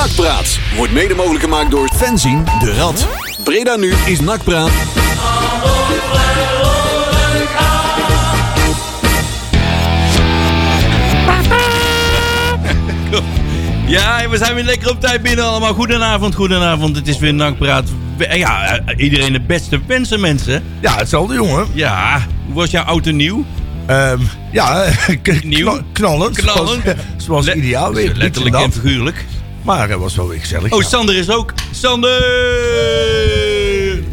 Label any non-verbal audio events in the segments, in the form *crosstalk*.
Nakpraat wordt mede mogelijk gemaakt door Fenzin de Rad. Breda nu is Nakpraat. *laughs* Ja, we zijn weer lekker op tijd binnen allemaal. Goedenavond, goedenavond. Het is weer Nakpraat. Ja, eh, iedereen de beste wensen, mensen. Ja, hetzelfde jongen. Ja, hoe was jouw auto nieuw? Ehm, ja, *laughs* knallend. Knallend. Zoals, *laughs* zoals Le- ideaal weer. Letterlijk en figuurlijk. Maar het was wel weer gezellig. Oh, ja. Sander is ook. Sander!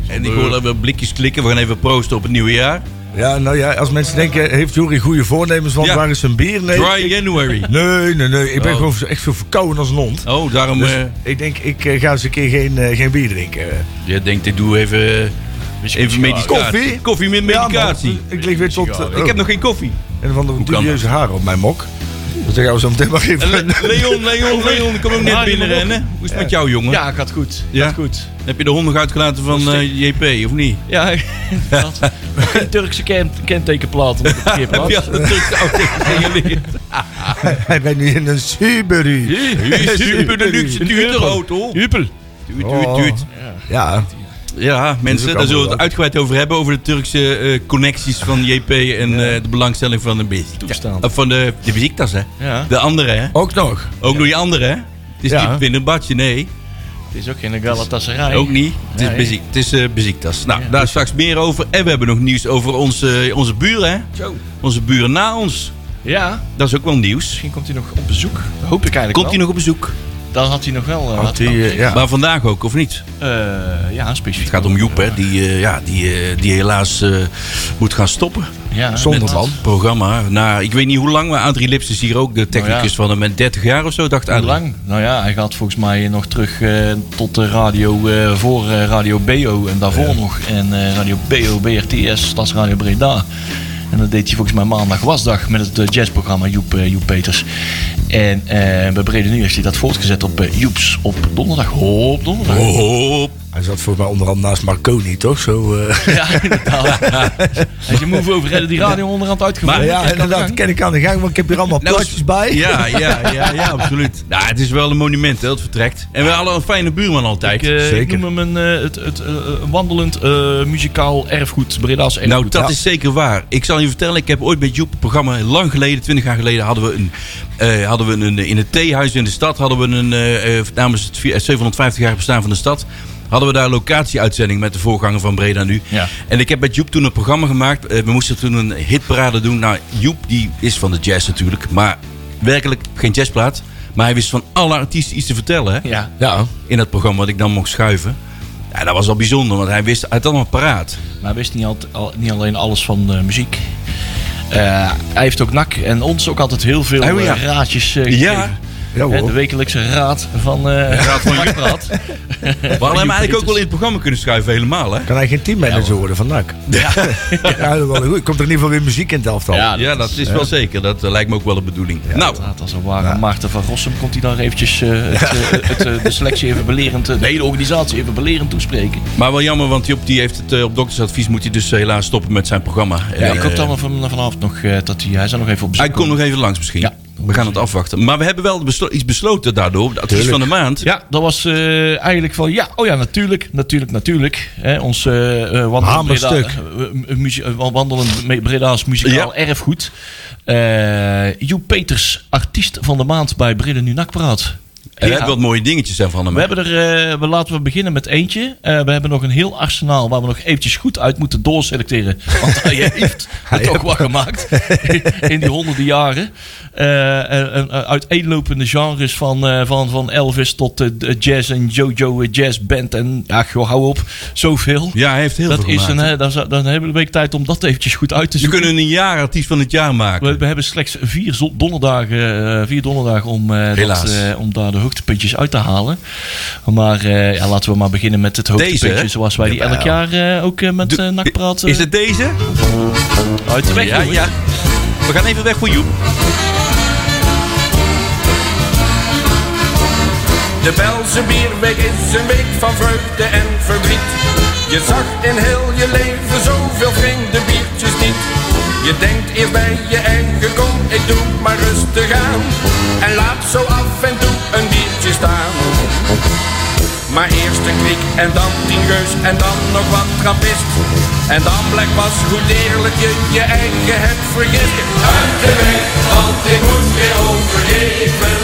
En ik hoor dat we blikjes klikken. We gaan even proosten op het nieuwe jaar. Ja, nou ja, als mensen denken, heeft Jury goede voornemens, want Ja. waar is zijn bier? Nee, Dry ik- January. nee, nee, nee. Ik ben Oh. gewoon echt zo verkouden als een hond. Oh, daarom... Dus eh ik denk, ik eh, ga eens een keer geen, eh, geen bier drinken. je denkt, ik doe even, even medicatie. Koffie? Koffie met Ja, man. medicatie. ik lig weer tot ik heb nog geen koffie. een van de dubieuze haren op mijn mok. Dus dan gaan we zo meteen maar En even... Le- Leon, Leon, Leon, ik kom ook net binnen die mag rennen. Hoe is het met jou, jongen? Ja, gaat goed. Ja? Gaat goed. Heb je de hond nog uitgelaten van eh, JP, of niet? Ja. *laughs* Nog geen Turkse ken kentekenplaat op de parkeerplaats. *laughs* Ja, dat is ook tegen liggen. Hij rijdt nu in een Subaru. Super de luxe duurder auto. Jupel. Tuut, Oh. tuut, tuut. Ja, Ja, mensen, daar zullen we het uitgebreid over hebben. Over de Turkse eh, connecties van JP en eh, de belangstelling van de. Of van de, de Besiktas, hè. Ja, De andere, hè. ook nog. Ook nog die andere, hè. Het is Ja. niet binnen badje, nee. het is ook geen Galatasaray. Ook niet. Het is, Nee. Bezik, het is eh, Besiktas. Nou, daar straks meer over. En we hebben nog nieuws over onze, onze buren, hè. Zo. Onze buren na ons. Ja, Dat is ook wel nieuws. misschien komt hij nog op bezoek. Dat hoop ik eigenlijk Komt hij nog op bezoek? Dan had hij nog wel... eh, had die, eh, ja. Maar vandaag ook, of niet? Eh, ja, specifiek. Het gaat om Joep, hè. Die, eh, ja, die, eh, die helaas eh, moet gaan stoppen. Ja, Zonder met- man. Programma. Nou, ik weet niet hoe lang, maar Adrie Lips is hier ook de technicus Nou ja. van hem. Met 30 jaar of zo, dacht Hoe Adrie. lang? Nou ja, hij gaat volgens mij nog terug eh, tot de radio eh, voor eh, Radio BO en daarvoor nog. En eh, Radio BO, BRTS, Stadsradio Breda. En dat deed hij volgens mij maandag wasdag met het eh, jazzprogramma Joep, eh, Joep Peters. En eh, bij Breda Nu heeft hij dat voortgezet op Joeps op donderdag. Op donderdag. Hij zat volgens mij onder andere naast Marconi, toch? Zo, eh, *laughs* Ja, inderdaad. Hij je move over redden die radio onderhand uitgevoerd. Maar- ja, inderdaad, ken ik aan de gang, want ik heb hier allemaal Nou, plaatjes bij. ja, ja, ja, ja, *laughs* absoluut. Nou, het is wel een monument, hè, het vertrekt. En we hadden een fijne buurman altijd. Ik, eh, ik Zeker. noem hem een, eh, het, het een wandelend eh, muzikaal erfgoed. Breda's erfgoed. Nou, dat Ja. is zeker waar. Ik zal je vertellen, ik heb ooit bij Joep een programma, lang geleden, 20 jaar geleden, hadden we een, eh, hadden we een in het theehuis in de stad, hadden we een, namens het vier- 750 jaar bestaan van de stad, hadden we daar een locatieuitzending met de voorganger van Breda nu. Ja. En ik heb bij Joep toen een programma gemaakt. Eh, we moesten toen een hitparade doen. Nou, Joep die is van de jazz natuurlijk, maar werkelijk geen jazzplaat. Maar hij wist van alle artiesten iets te vertellen. Hè? Ja. Ja, In dat programma wat ik dan mocht schuiven. Ja, dat was wel bijzonder, want hij wist het allemaal paraat. Maar hij wist niet, altijd, al, niet alleen alles van eh, muziek. Eh, hij heeft ook NAC en ons ook altijd heel veel Oh, ja. raadjes gegeven. ja Hè, de wekelijkse raad van eh Raad van Nakpraat. *laughs* *laughs* We hadden hem eigenlijk ook wel in het programma kunnen schuiven, helemaal. Hè? Kan hij geen teammanager worden van NAC? *laughs* Ja. ja, dat is wel goed. Komt er in ieder geval weer muziek in het elftal. Ja, Ja, dat is wel zeker. Dat eh, lijkt me ook wel de bedoeling. nou, als een ware Maarten van Rossum komt hij daar eventjes eh, het, het, de selectie even belerend, de hele organisatie even belerend toespreken. maar wel jammer, want die heeft het op doktersadvies moet hij dus helaas stoppen met zijn programma. Ja, ik hoop dan van, vanavond nog dat hij, hij zou nog even op bezoek Hij komt nog even langs misschien. We gaan het afwachten. Maar we hebben wel beslo- iets besloten daardoor. De advies van de maand. Ja, dat was eh, eigenlijk van ja, oh ja, natuurlijk, natuurlijk, natuurlijk. Hè, ons eh, wandelend. Breda, eh, wandelend Breda's muzikaal erfgoed. Eh Joep Peters, artiest van de maand bij Breda Nu Nakpraat. En we hebben wat mooie dingetjes hè, van hem. We hebben er, eh, we laten we beginnen met eentje. Eh, we hebben nog een heel arsenaal waar we nog eventjes goed uit moeten doorselecteren. Want *laughs* hij heeft het toch wel gemaakt *laughs* in die honderden jaren. En- en uiteenlopende genres van, van, van Elvis tot de jazz en Jojo Jazz Band. En ja, joh, hou op, zoveel. Ja, hij heeft heel dat veel is een, gemaakt. dan, hebben we een week tijd om dat eventjes goed uit te We zoeken. kunnen een jaar artiest van het jaar maken. We, we hebben slechts vier donderdagen, vier donderdagen om, dat, om daar de hoogtepuntjes uit te halen. Maar eh, ja, laten we maar beginnen met het hoogtepuntje zoals wij die elk jaar eh, ook eh, met uh, nakpraat eh, Is het deze? uit de weg Ja, ja. We gaan even weg voor Joep. De Belse Bierweek is een week van vreugde en verdriet. Je zag in heel je leven zoveel vreemde niet. Je denkt eerst bij je eigen kom, ik doe maar rustig aan. En laat zo af en toe een biertje staan. Maar eerst een kriek en dan tien geus en dan nog wat trappist. En dan blijkt pas hoe deerlijk je je eigen hebt vergist. Uit de weg, want ik moet weer overgeven.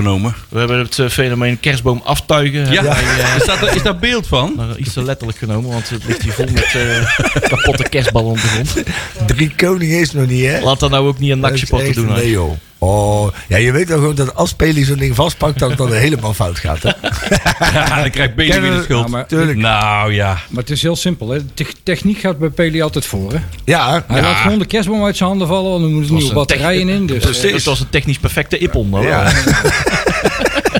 Opgenomen. We hebben het eh, fenomeen kerstboom aftuigen. Ja, wij, *laughs* eh, is, dat, is daar beeld van? maar iets te letterlijk genomen, want het ligt hier vol met eh, *laughs* kapotte kerstballen op de grond. Drie koningen is nog niet, hè? Laat dat nou ook niet een naksport echt- doen. hè. Nee, joh. Oh, ja, je weet wel gewoon dat als Peli zo'n ding vastpakt, dat het dan *laughs* helemaal fout gaat. Hè? Ja, dan krijgt Benjamin de Kennen- schuld. Ja, maar- Tuurlijk. Nou ja. Maar het is heel simpel. Hè. Te- techniek gaat bij Peli altijd voor. Hè. Ja, Hij laat gewoon de kerstboom uit zijn handen vallen. En er moeten nieuwe batterijen in. Dus, Dus, eh, het was een technisch perfecte ippon. Ja. *laughs*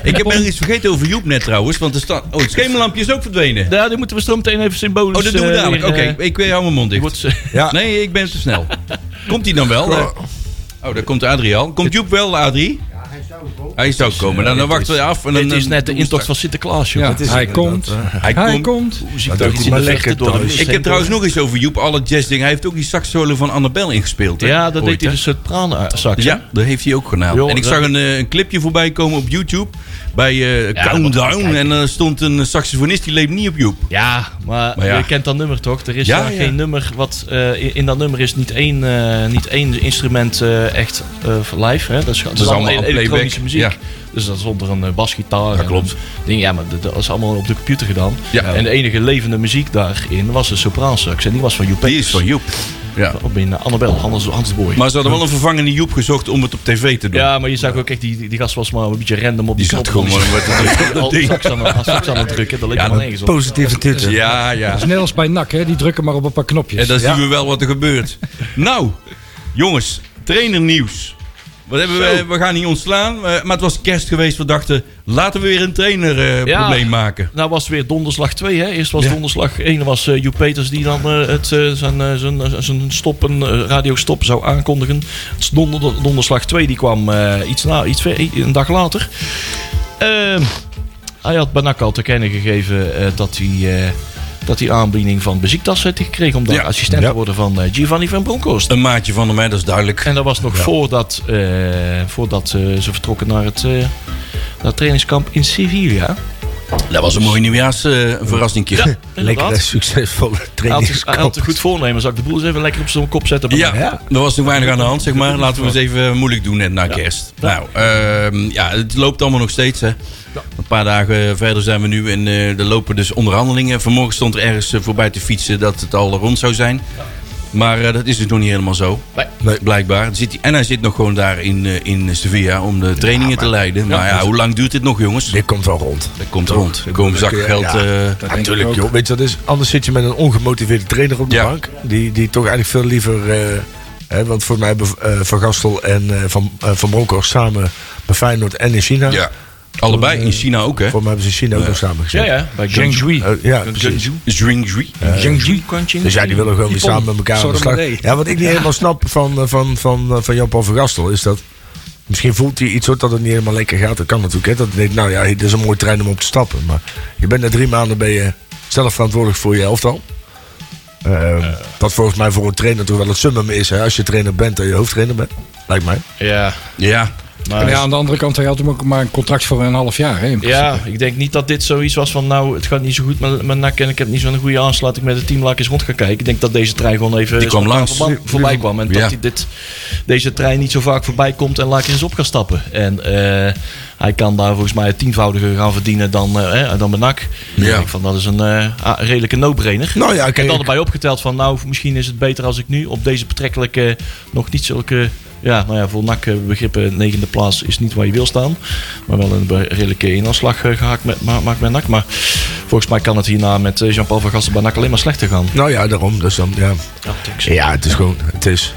Ik heb nog iets vergeten over Joep net trouwens. Want er staat. Oh, het schemerlampje is ook verdwenen. Ja, die moeten we zo meteen even symbolisch... Oh, dat doen we eh, dadelijk. weer, Oké, eh, ik hou mijn mond dicht. wordt ze- ja. Nee, ik ben te snel. Komt hij dan wel? Oh, daar komt Adriaan. Komt Joep wel, Adrie? Hij zou komen. Dan, dan wachten we af. En dan, Dit is net de intocht van Sinterklaas, joh. ja, het is hij komt. eh, Hij Hij komt. komt. Dat doet hij de maar vechten lekker door de Ik heb trouwens nog eens over Joep. Alle jazzdingen. Hij heeft ook die saxsolo van Annabel ingespeeld. hè? Ja, dat Ooit, deed hij hè? dus het pranen-sax. Ja, dat heeft hij ook gedaan. En ik zag een, eh, een clipje voorbij komen op YouTube. Bij eh, Countdown. En er stond een saxofonist die leeft niet op Joep. Ja, maar, Maar ja. je kent dat nummer toch? Er is Ja, daar ja. geen nummer wat. eh, in, in dat nummer is niet één, eh, niet één instrument eh, echt eh, live. Hè? Dat is, dat is allemaal muziek. Ja. Dus dat is onder een eh, basgitaar. en klopt. Ding, ja, maar dat- is allemaal op de computer gedaan. Ja. En de enige levende muziek daarin was een sopraansax. En die was van Joep Die is van Joep. Ja. Op in Annabel, Hans, Hans de Boy. Maar ze hadden wel een vervangende Joep gezocht om het op tv te doen. ja, maar je zag ook echt, die, die, gast was maar een beetje random op die, Die zat knop. gewoon maar met *laughs* sax aan, het drukken. Dat leek Ja, helemaal dat nergens op. positieve tutten. Ja, ja. Dat is net als bij NAC. Hè. Die drukken maar op een paar knopjes. En dan Ja. zien we wel wat er gebeurt. nou, jongens, trainernieuws. Wat hebben we? We gaan niet ontslaan. eh, Maar het was kerst geweest. We dachten, laten we weer een trainerprobleem Ja. probleem maken. Nou was weer donderslag 2. Hè? Eerst was donderslag 1 was eh Joep Peters die dan eh, het, zijn, zijn, zijn stoppen, eh, radiostop zou aankondigen. Donder, donderslag 2 die kwam iets, na, iets ver, een dag later. Ehm, hij had Banak al te kennen gegeven dat hij... dat hij aanbieding van Beziktas had gekregen om daar Ja. assistent Ja. te worden van eh, Giovanni van Bronckhorst. Een maatje van hem, hè, dat is duidelijk. En dat was nog voordat, eh, voordat eh, ze vertrokken naar het, eh, naar het trainingskamp in Sevilla. Dat was een mooi nieuwjaarsverrassing. Ja, *laughs* Lekker succesvolle trainingskamp. hij had een goed voornemen. Zal ik de boel eens even lekker op zijn kop zetten? Ja, Ja. er was nog weinig aan de hand, zeg maar. Laten we eens even moeilijk doen net na kerst. Nou, ehm, ja, het loopt allemaal nog steeds, hè. Een paar dagen verder zijn we nu en eh, er lopen dus onderhandelingen. Vanmorgen stond er ergens eh, voorbij te fietsen dat het al rond zou zijn. Maar eh, dat is dus nog niet helemaal zo. Nee. Blijkbaar. Zit hij, en hij zit nog gewoon daar in, eh, in Sevilla om de trainingen te leiden. Maar ja, hoe lang duurt dit nog, jongens? Dit komt wel rond. Dat komt Toch? rond. Er Ik komen zakken geld. eh, Natuurlijk, joh. Weet je, dat is, anders zit je met een ongemotiveerde trainer op de Ja. bank. Die, die toch eigenlijk veel liever... eh, hè, want voor mij hebben eh, Van Gastel en eh, Van, eh, van Bronckhorst samen bij Feyenoord en in China. Allebei, in China ook, hè? Voor mij hebben ze in China ook nog samen Ja, gezet. ja. Bij Zhengzhou. Eh, ja. Zhengzhou. Dus ja, die willen gewoon weer samen met elkaar aan de slag. Ja, wat ik niet helemaal snap van, eh, van, van, eh, van Jan-Paul van Gastel is dat... Misschien voelt hij iets hoor, dat het niet helemaal lekker gaat. Dat kan natuurlijk. Hè. Dat hij denkt, nou ja, dit is een mooi trein om op te stappen. Maar je bent na drie maanden ben je zelf verantwoordelijk voor je elftal. Ehm, dat volgens mij voor een trainer toch wel het summum is. Hè, als je trainer bent en je hoofdtrainer bent. Lijkt mij. Ja, Ja. Maar... En ja, aan de andere kant, hij had hem ook maar een contract voor een half jaar. Hè. Ja, ik denk niet dat dit zoiets was van nou, het gaat niet zo goed met mijn nak en ik heb niet zo'n goede aansluiting met het team. Laat ik eens rond gaan kijken. Ik denk dat deze trein gewoon even Die kwam langs. voorbij, voorbij kwam. En Ja. dat hij dit, deze trein niet zo vaak voorbij komt en laat ik eens op gaan stappen. En eh, hij kan daar volgens mij het tienvoudige gaan verdienen dan, eh, eh, dan mijn nak. Ja. Ik denk van dat is een eh, redelijke no-brainer. Nou ja, En kijk, dan erbij opgeteld van, nou, misschien is het beter als ik nu op deze betrekkelijke, nog niet zulke, ja, nou ja, voor NAC eh, begrippen, negende plaats is niet waar je wil staan. Maar wel een redelijke inanslag eh, gehaakt met, ma- maakt met NAC. Maar volgens mij kan het hierna met eh, Jean-Paul van Gasten bij NAC alleen maar slechter gaan. nou ja, daarom. Dus dan, ja. Ja, het is gewoon... Het is,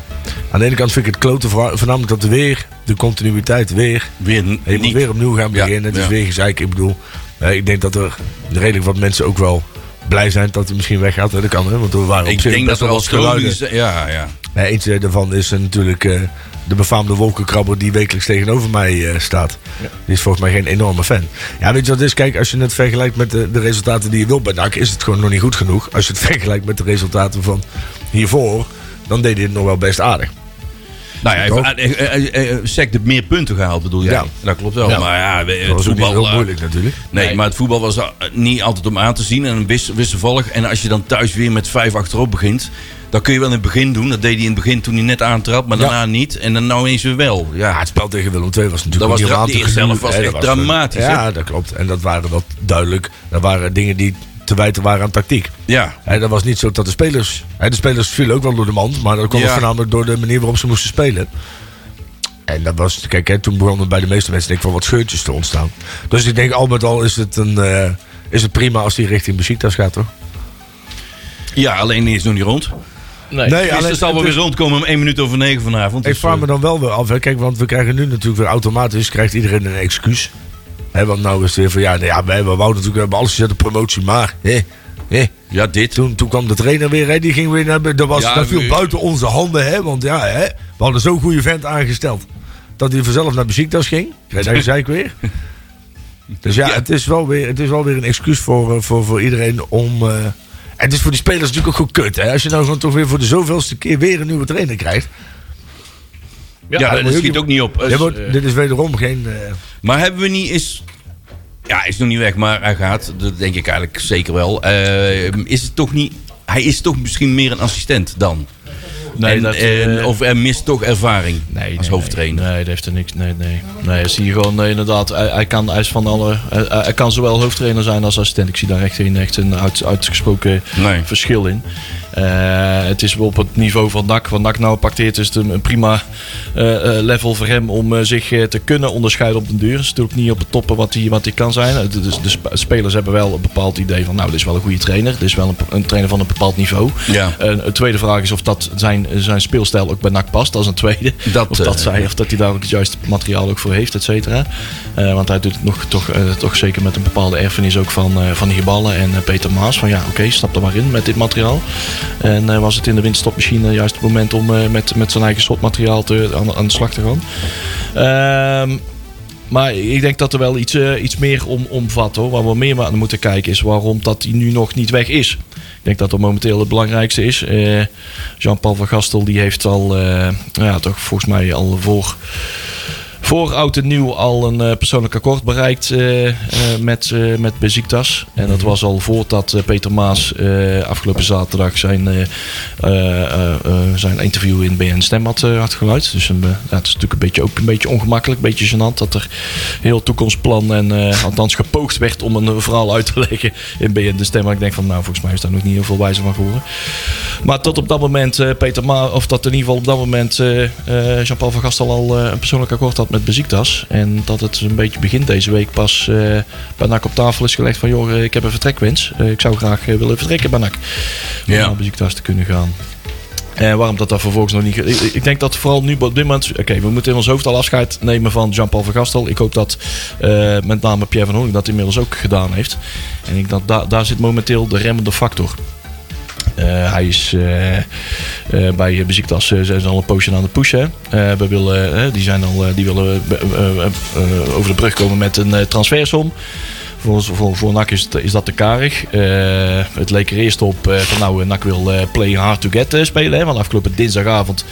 aan de ene kant vind ik het kloten, vooral- voornamelijk dat er weer, de continuïteit weer Weer Je moet weer opnieuw gaan Ja, beginnen. Het is ja. weer gezeik. Ik bedoel, eh, ik denk dat er redelijk wat mensen ook wel blij zijn dat hij misschien weggaat. hè, Dat kan, hè? Want er waren op Ik zich denk dat best er wel geluiden. Ja, ja. Nee, eentje daarvan is eh, natuurlijk eh, de befaamde wolkenkrabber die wekelijks tegenover mij eh, staat. Die is volgens mij geen enorme fan. Ja, weet je wat het is? Kijk, als je het vergelijkt met de, de resultaten die je wilt bij NAC, is het gewoon nog niet goed genoeg. Als je het *laughs* vergelijkt met de resultaten van hiervoor, dan deed hij het nog wel best aardig. Nou ja, Sek de meer punten gehaald bedoel jij? Ja. Dat klopt wel. Ja. Maar ja, we- Dat het was ook niet voetbal... heel eh, moeilijk natuurlijk. Nee, maar het voetbal was eh, niet altijd om aan te zien en wiss- wisselvallig. En als je dan thuis weer met vijf achterop begint, dan kun je wel in het begin doen. Dat deed hij in het begin toen hij net aantrad, maar Ja. daarna niet. En dan nou eens weer wel. Ja, Ja, het spel tegen Willem II was natuurlijk Dat was de eerste helft was echt gewoon- dramatisch, Ja, dat klopt. En dat waren wat duidelijk. Dat waren dingen die te wijten waren aan tactiek. ja. Hè, dat was niet zo dat de spelers... Hè, de spelers vielen ook wel door de mand. Maar dat kwam Ja. voornamelijk door de manier waarop ze moesten spelen. En dat was... Kijk, hè, toen begonnen bij de meeste mensen denk ik wel wat scheurtjes te ontstaan. Dus ik denk al met al is het, een, eh, is het prima als die richting Besiktas gaat, toch? ja, alleen die is nog niet rond. Nee. Nee, Dus zal wel weer rondkomen om 1 minuut over 9 vanavond. Ik Dus, vraag eh, me dan wel weer af. Hè. Kijk, want we krijgen nu natuurlijk weer automatisch... krijgt iedereen een excuus. Hè, want nou is het weer van... Ja, nou ja wij, we wouden natuurlijk... We hebben alles gezet op promotie, maar... Hè, hè, ja, dit. Toen, toen kwam de trainer weer, hè, die ging weer naar. Dat, was, Ja, dat viel we- buiten onze handen, hè? Want ja, hè, we hadden zo'n goede vent aangesteld. Dat hij vanzelf naar Besiktas ging. Krijg je zei ik weer. *laughs* Dus ja, Ja. Het, is wel weer, het is wel weer een excuus voor, eh, voor, voor iedereen om. eh, het is voor die spelers natuurlijk ook goed kut, hè? Als je nou gewoon toch weer voor de zoveelste keer weer een nieuwe trainer krijgt. Ja, dat schiet ook niet op. Dit Dus, wordt- eh, dit is wederom geen. eh, Maar hebben we niet eens... Ja, hij is nog niet weg, maar hij gaat. Dat denk ik eigenlijk zeker wel. Eh, is het toch niet... Hij is toch misschien meer een assistent dan? Nee, En, dat, en- eh, of er mist toch ervaring Nee, als nee, hoofdtrainer? Nee, nee, dat heeft er niks. Nee, nee. Nee, hij is hier gewoon eh, inderdaad. Hij, hij kan, hij is van alle. Hij, hij kan zowel hoofdtrainer zijn als assistent. Ik zie daar echt geen echt een uit, uitgesproken Nee. verschil in. Eh, het is op het niveau van NAC. Wat NAC nou pacteert is het een, een prima eh, eh, level voor hem om zich te kunnen onderscheiden op de deur. Het is natuurlijk niet op het toppen wat hij, wat kan zijn. Eh, De, de, de sp- spelers hebben wel een bepaald idee van nou, dit is wel een goede trainer. Dit is wel een, een trainer van een bepaald niveau. Ja. Een, tweede vraag is of dat zijn, zijn speelstijl ook bij NAC past. Dat is een tweede. Dat, of, dat zij, of dat hij daar ook het juiste materiaal ook voor heeft, et cetera. Want hij doet het nog, toch, toch zeker met een bepaalde erfenis ook van, eh van Hierballen en Peter Maas. Van ja, oké, stap er maar in met dit materiaal. En eh, was het in de eh, juist het moment om eh, met, met zijn eigen slotmateriaal te, aan, aan de slag te gaan. Ehm, maar ik denk dat er wel iets, eh, iets meer om, omvat hoor. Waar we meer naar moeten kijken is waarom dat nu nog niet weg is. Ik denk dat dat momenteel het belangrijkste is. Jean-Paul van Gastel die heeft al, eh, ja, toch volgens mij al voor, voor oud en nieuw al een eh, persoonlijk akkoord bereikt eh, eh, met, met Besiktas. En dat was al voordat Peter Maas afgelopen zaterdag zijn, zijn interview in BN Stem had, had geluid. Dus een, ja, het is natuurlijk een beetje, ook een beetje ongemakkelijk, een beetje gênant dat er heel toekomstplan en althans gepoogd werd om een verhaal uit te leggen in BN de Stem. Maar ik denk van nou, volgens mij is daar nog niet heel veel wijzer van geworden. Maar tot op dat moment, Peter Ma, of dat in ieder geval op dat moment Jean-Paul van Gastel al een persoonlijk akkoord had met Besiktas. En dat het een beetje begin deze week pas eh, bij NAC op tafel is gelegd van joh, eh, ik heb een vertrekwens. Eh, ik zou graag willen vertrekken bij NAC. Om Ja. naar Besiktas te kunnen gaan. En waarom dat daar vervolgens nog niet... Ik, ik denk dat vooral nu op dit moment... Oké, we moeten in ons hoofd al afscheid nemen van Jean-Paul van Gastel. Ik hoop dat met name Pierre van Hoorn dat inmiddels ook gedaan heeft. En ik denk dat daar zit momenteel de remmende factor. Eh, hij is eh, eh, bij Besiktas uh, zijn ze al een poosje aan het pushen. We willen, die, zijn al, die willen over de brug komen met een transfersom. Voor, voor, voor NAC is, is dat te karig. Het leek er eerst op van nou, NAC wil play hard to get spelen. Hè, want afgelopen dinsdagavond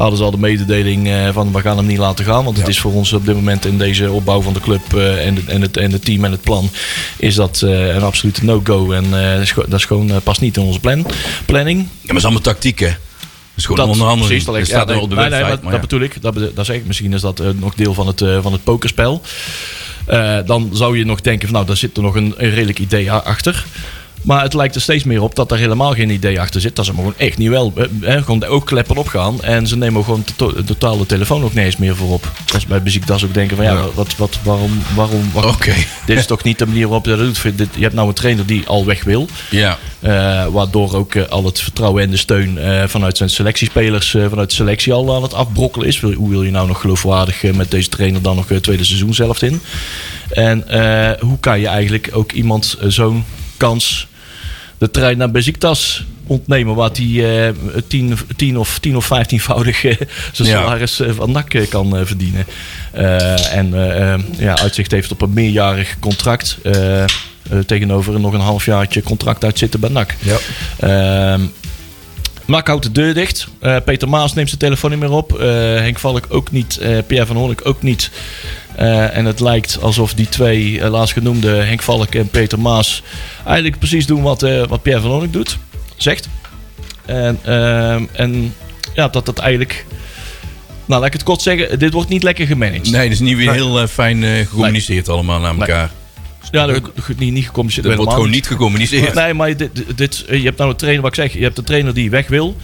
hadden ze al de mededeling eh, van we gaan hem niet laten gaan. Want het is voor ons op dit moment in deze opbouw van de club eh, en, en, het, en het team en het plan is dat eh, een absolute no-go. En dat is gewoon- is past niet in onze plan, planning. Ja, maar het is allemaal tactiek, hè? Dat is onderhandeling. precies, dat, ik- staat ja, er op de nee, nee, maar dat bedoel ik. Dat, dat zeg ik. Misschien is dat nog deel van het, van het pokerspel. Dan zou je nog denken van nou, daar zit er nog een, een redelijk idee achter. Maar het lijkt er steeds meer op dat er helemaal geen idee achter zit. Dat ze maar gewoon echt niet wel. eh, gewoon de oogkleppen opgaan. En ze nemen gewoon to- de totale telefoon ook niet eens meer voorop. Is bij Besiktas ook denken van ja, wat, wat, waarom, waarom, waarom Oké. *laughs* dit is toch niet de manier waarop je dat doet. Je hebt nou een trainer die al weg wil. Ja. Eh, waardoor ook eh, al het vertrouwen en de steun eh, vanuit zijn selectiespelers, vanuit de selectie al aan het afbrokkelen is. Hoe wil je nou nog geloofwaardig met deze trainer dan nog het tweede seizoen zelf in? En hoe kan je eigenlijk ook iemand zo'n kans de trein naar Beziktas ontnemen. Waar hij eh, 10, 10 of 10 of 15voudig eh, zijn Ja. salaris eh, van NAC eh, kan eh, verdienen. Eh, en eh, eh, ja, uitzicht heeft op een meerjarig contract. eh, eh, tegenover nog een halfjaartje contract uitzitten bij NAC. Ja. Ehm Mak houdt de deur dicht. Eh, Peter Maas neemt zijn telefoon niet meer op. Eh, Henk Valk ook niet. Eh, Pierre van Hoornik ook niet. Eh, en het lijkt alsof die twee eh, laatst genoemde, Henk Valk en Peter Maas, eigenlijk precies doen wat, eh, wat Pierre van Hoornik doet. Zegt. En, en ja, dat dat eigenlijk... Nou, laat ik het kort zeggen. Dit wordt niet lekker gemanaged. Nee, dat is niet weer heel fijn gecommuniceerd allemaal naar Nee. elkaar. Ja, dat, niet, niet gecommuniceerd. Dat wordt gewoon niet gecommuniceerd. Nee, maar dit, dit, je hebt nou een trainer, wat ik zeg, je hebt een trainer die weg wil.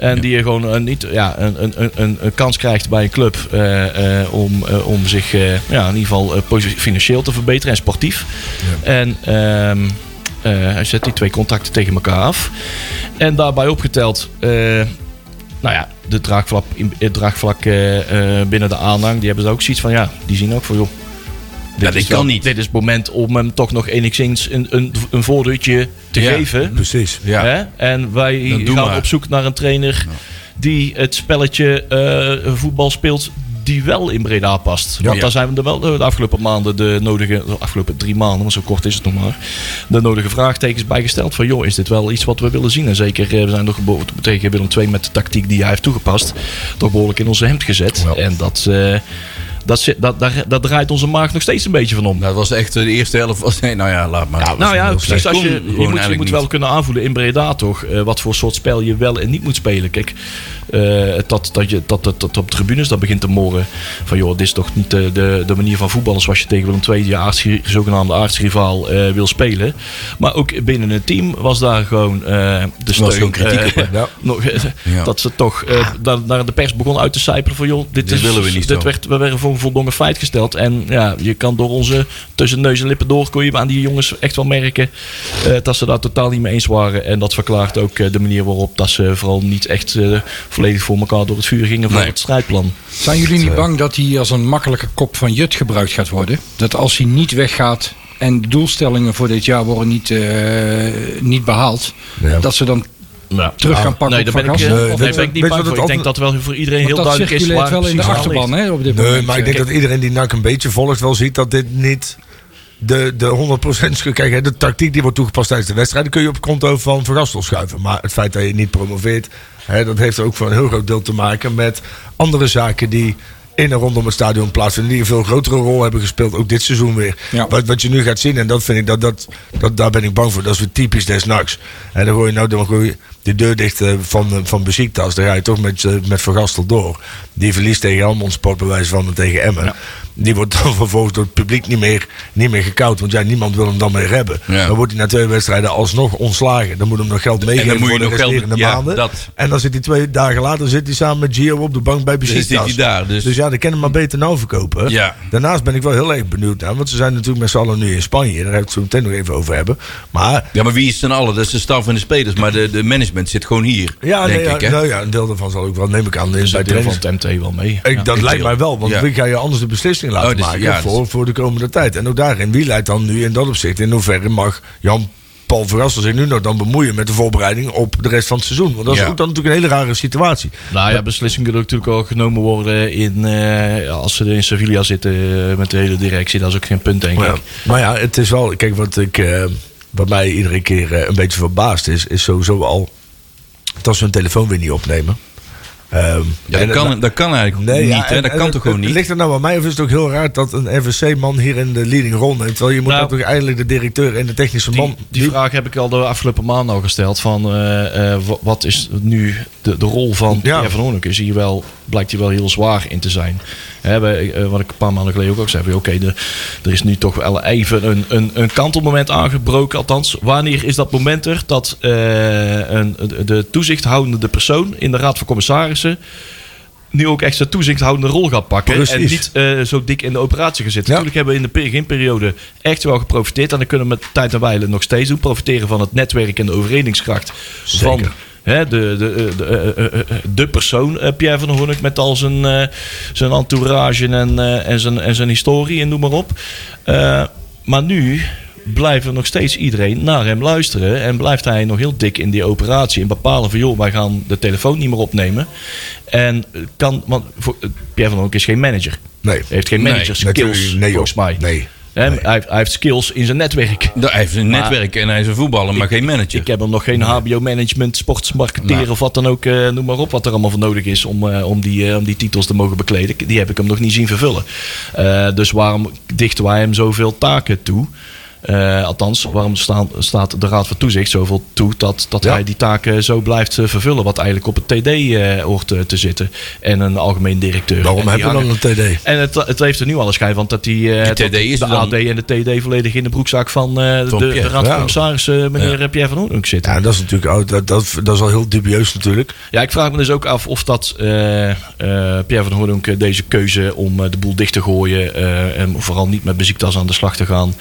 En die je gewoon eh, niet ja, een, een, een- een, een kans krijgt bij een club eh, eh, om, om zich ja, in ieder geval financieel te verbeteren en sportief. En ehm, eh, hij zet die twee contracten tegen elkaar af. En daarbij opgeteld, nou ja, de draagvlak, in- het draagvlak binnen de aanhang, die hebben ze ook zoiets van, ja, die zien ook van, joh. Dit is kan wel- niet. Dit is het moment om hem toch nog enigszins een, een, een voordeurtje te Ja. geven. Precies. Ja. Hè? En wij gaan maar. op zoek naar een trainer die het spelletje eh, voetbal speelt die wel in Breda past. Want Ja. daar zijn we er wel de afgelopen maanden de nodige, de afgelopen drie maanden, want zo kort is het nog maar, de nodige vraagtekens bijgesteld van joh, is dit wel iets wat we willen zien? En zeker, eh, we zijn toch gebo- tegen Willem II met de tactiek die hij heeft toegepast, toch behoorlijk in onze hemd gezet. Ja. En dat, eh, dat, dat, dat draait onze maag nog steeds een beetje van om. Nou, dat was echt eh, de eerste helft. Was, nee, nou ja, laat maar. Nou ja, Dat precies. Als je, je, moet, je wel kunnen aanvoelen in Breda toch. eh, wat voor soort spel je wel en niet moet spelen. Kijk, eh, dat, dat, je, dat, dat, dat op tribunes dat begint te morren. Van joh, dit is toch niet de, de, de manier van voetballen zoals je tegen Willem II, aardsri- zogenaamde aardsrivaal, wil spelen. Maar ook binnen het team was daar gewoon de steun. gewoon kritiek op? Ja. *laughs* nog, Ja. Dat ze toch naar, naar de pers begon uit te sijpelen van joh, dit, Dit is, willen we niet dit zo. werd, we werden voor een voldongen feit gesteld. En ja, je kan door onze tussen neus en lippen door, kon je aan die jongens echt wel merken eh, dat ze daar totaal niet mee eens waren. En dat verklaart ook eh, de manier waarop dat ze vooral niet echt eh, volledig voor elkaar door het vuur gingen voor Nee. het strijdplan. Zijn jullie niet bang dat hij als een makkelijke kop van Jut gebruikt gaat worden? Dat als hij niet weggaat en de doelstellingen voor dit jaar worden niet, eh, niet behaald, Ja. dat ze dan Ja. terug gaan pakken Nee, op daar ben ik, eh? Nee, weet ben ik niet bang voor. Ik denk dat wel voor iedereen heel duidelijk is waar wel in de achterban hè, op dit Nee, moment. maar ik denk dat iedereen die NAC een beetje volgt wel ziet dat dit niet de, de 100% Kijk, hè, de tactiek die wordt toegepast tijdens de wedstrijd, die kun je op het konto van Van Gastel schuiven. Maar het feit dat je niet promoveert, hè, dat heeft er ook voor een heel groot deel te maken met andere zaken die in en rondom het stadion plaatsvinden. Die een veel grotere rol hebben gespeeld, ook dit seizoen weer. Ja. Wat, wat je nu gaat zien, en dat vind ik, dat, dat, dat, daar ben ik bang voor. Dat is weer typisch des NACs. En dan gooi je nou dan gooi je de deur dicht van, van Besiktas. Dan ga je toch met, eh, met Van Gastel door. Die verliest tegen Helmond Sport bij wijze van en tegen Emmen. Die wordt dan *laughs* vervolgens door het publiek niet meer, niet meer gekoud. Want ja, niemand wil hem dan meer hebben. Ja. Dan wordt hij na twee wedstrijden alsnog ontslagen. Dan moet hem nog geld meegeven voor de geld- resterende ja, maanden. En dan zit hij twee dagen later zit hij samen met Gio op de bank bij Dan Besiktas. daar. Dus, Dus ja, dan kan hem maar beter nou verkopen. Daarnaast ben ik wel heel erg benieuwd naar. Want ze zijn natuurlijk met z'n allen nu in Spanje. Daar ga ik het zo meteen nog even over hebben. Maar ja, maar wie is z'n allen? Dat is de staf en de spelers. Maar de, de management zit gewoon hier. ja, denk nee, ja, ik, nou ja, een deel daarvan zal ik wel, neem ik aan, in, Dus bij deel van trainings. het MT wel mee. Ik, Ja. dat ik lijkt deel. mij wel, want Ja. wie ga je anders de beslissing laten Oh, dus- maken ja, dus- voor, voor de komende tijd. En ook daarin, wie leidt dan nu in dat opzicht? In hoeverre mag Jan Paul Vergassel zich nu nog dan bemoeien met de voorbereiding op de rest van het seizoen? Want dat is Ja. ook dan natuurlijk een hele rare situatie. Nou ja, beslissingen kunnen natuurlijk ook genomen worden in, eh, als ze in Sevilla zitten eh, met de hele directie. Dat is ook geen punt, denk Maar ja, ik. maar ja, het is wel, kijk, wat, ik, eh, wat mij iedere keer een beetje verbaast is, is sowieso al dat ze hun telefoon weer niet opnemen. Ehm, Ja, dat, kan, dat kan eigenlijk Nee, niet. ja, hè? en- Dat en kan toch gewoon het niet? Ligt er nou aan mij of is het ook heel raar dat een RVC-man hier in de leading rol neemt? Terwijl je moet Nou, toch eigenlijk de directeur en de technische man... Die, die vraag heb ik al de afgelopen maand al gesteld. Van, eh, eh, wa- wat is nu de, de rol van Ja. Pierre van Hoornik? Is hier wel, blijkt hier wel heel zwaar in te zijn. Hè, wij, eh, wat ik een paar maanden geleden ook al zei. Oké, de- er is nu toch wel even een, een, een kantelmoment aangebroken. Althans, wanneer is dat moment er dat eh, een, de toezichthoudende persoon in de Raad van Commissarissen nu ook echt zijn toezichthoudende rol gaat pakken. Precies. En niet eh, zo dik in de operatie. Ja. Natuurlijk hebben we in de beginperiode echt wel geprofiteerd. En dan kunnen we met tijd en wijle nog steeds doen. Profiteren van het netwerk en de overredingskracht van hè, de, de, de, eh, eh, eh, de persoon Pierre van der Hoornik. Met al zijn, zijn entourage en, en, zijn, en zijn historie en noem maar op. Maar nu blijven nog steeds iedereen naar hem luisteren. En blijft hij nog heel dik in die operatie. En bepalen van, joh, wij gaan de telefoon niet meer opnemen. En kan, want voor, Pierre van Hooydonk is geen manager. Nee. Hij heeft geen Nee, manager skills, Natuurlijk, nee, volgens mij. Nee. Nee. Hij, heeft- hij heeft skills in zijn netwerk. Hij heeft een Maar- netwerk en hij is een voetballer, maar geen manager. Ik heb hem nog geen HBO-management, sportsmarketeer Nou. of wat dan ook, eh, noem maar op, wat er allemaal voor nodig is om, eh, om, die, eh, om die titels te mogen bekleden. Die heb ik hem nog niet zien vervullen. Eh, dus waarom dichten wij hem zoveel taken toe? Eh, althans, waarom staan, staat de Raad van Toezicht zoveel toe dat, dat Ja. hij die taken zo blijft eh, vervullen? Wat eigenlijk op het TD eh, hoort te zitten. En een algemeen directeur. Waarom hebben we dan een TD? en het, het heeft er nu al schijn van dat die, eh, Die dat TD is de dan- AD en de TD volledig in de broekzak van eh, Van de, de Raad van ja. Commissarissen, meneer Pierre van Hoornhoek zitten. Ja, dat is natuurlijk oh, dat, dat, dat is al heel dubieus natuurlijk. Ja, ik vraag me dus ook af of dat eh, eh, Pierre van Hoornhoek eh, deze keuze om de boel dicht te gooien eh, en vooral niet met beziektas aan de slag te gaan,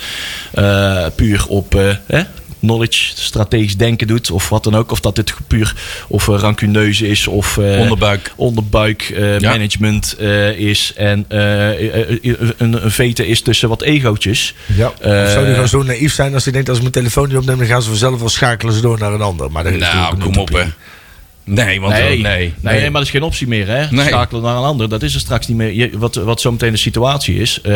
eh, puur op eh, hè, knowledge, strategisch denken doet of wat dan ook. Of dat dit puur of uh, rancuneuze is of eh, Onderbuik. onderbuik eh, Ja. management eh, is en eh, eh, eh, een, een vete is tussen wat egootjes. Ja. Eh, of zou hij gewoon zo naïef zijn als hij denkt als ik mijn telefoon niet opneem, dan gaan ze vanzelf wel schakelen ze door naar een ander. Maar dat is Nou, natuurlijk een kom op hè. Nee, want Nee, nee, nee, nee. nee, maar dat is geen optie meer. Hè? Nee. Schakelen naar een ander, dat is er straks niet meer. Je, wat, wat zometeen de situatie is. eh,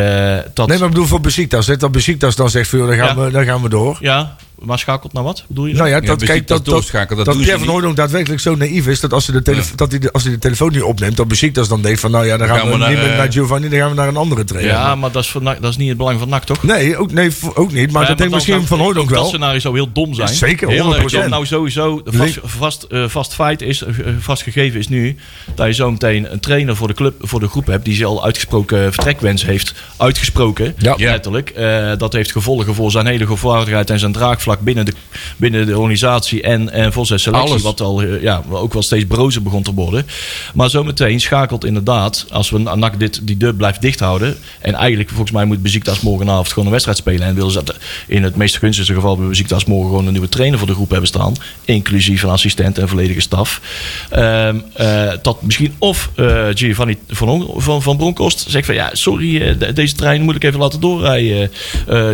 dat, Nee, maar ik bedoel voor Besiktas. Dat Besiktas dan zegt van joh, dan gaan, Ja. we, dan gaan we door. Ja, maar schakelt naar wat? Bedoel je? Nou ja, Ja, dat, kijk, dat, dat, doorschakelen, dat dat Pierre ze van Hooydonk daadwerkelijk zo naïef is dat als hij de, telefo- dat hij de, als hij de telefoon niet opneemt, dat Besiktas dan denkt van nou ja, dan gaan, gaan we, we naar, niet meer eh, naar Giovanni, dan gaan we naar een andere trainer. ja, maar dat is, voor dat is niet het belang van NAC, toch? Nee, ook, nee, ook niet. Maar Ja, dat denkt misschien zou- Van Hooydonk ook wel. Dat scenario zou heel dom zijn. Zeker, Heel 100%. erg dom. Nou, sowieso, vast, vast, eh, vast feit is, eh, vast gegeven is nu, dat je zo meteen een trainer voor de club, voor de groep hebt, die ze al uitgesproken vertrekwens heeft uitgesproken. Ja. Ja. Letterlijk. Eh, dat heeft gevolgen voor zijn hele gevoeligheid en zijn draagvlak binnen de, binnen de organisatie en, en selectie. Alles. Wat al, eh, ja, ook wel steeds brozer begon te worden. Maar zometeen schakelt inderdaad, als we NAC dit, die deur blijft dicht houden. En eigenlijk, volgens mij moet Beziektas morgenavond gewoon een wedstrijd spelen. En willen ze dat in het meest gunstige geval bij Beziektas morgen gewoon een nieuwe trainer voor de groep hebben staan. Inclusief een assistent en volledige staf. Ehm, eh, dat misschien of eh, Giovanni van, van, van Bronkhorst zegt van ja, sorry, de- deze trein moet ik even laten doorrijden,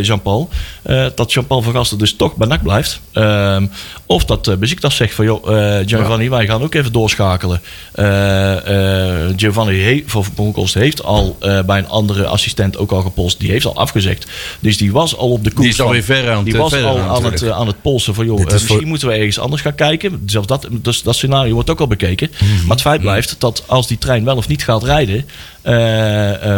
Jean-Paul. Dat Jean-Paul van Gasten dus toch bij NAC blijft. Ehm, of dat uh, Besiktas zegt van joh, eh, Giovanni, wij gaan ook even doorschakelen. Eh, eh, Giovanni he- van Bronkhorst heeft al eh, bij een andere assistent ook al gepolst. Die heeft al afgezegd. Dus die was al op de koers. Die is alweer van- ver aan het- Die was al aan het aan het, werk. eh, aan het polsen van joh, eh, misschien voor- moeten we ergens anders gaan kijken. Zelfs dat, dus dat scenario wordt ook al bekeken. Maar het feit blijft dat als die trein wel of niet gaat rijden, eh, eh,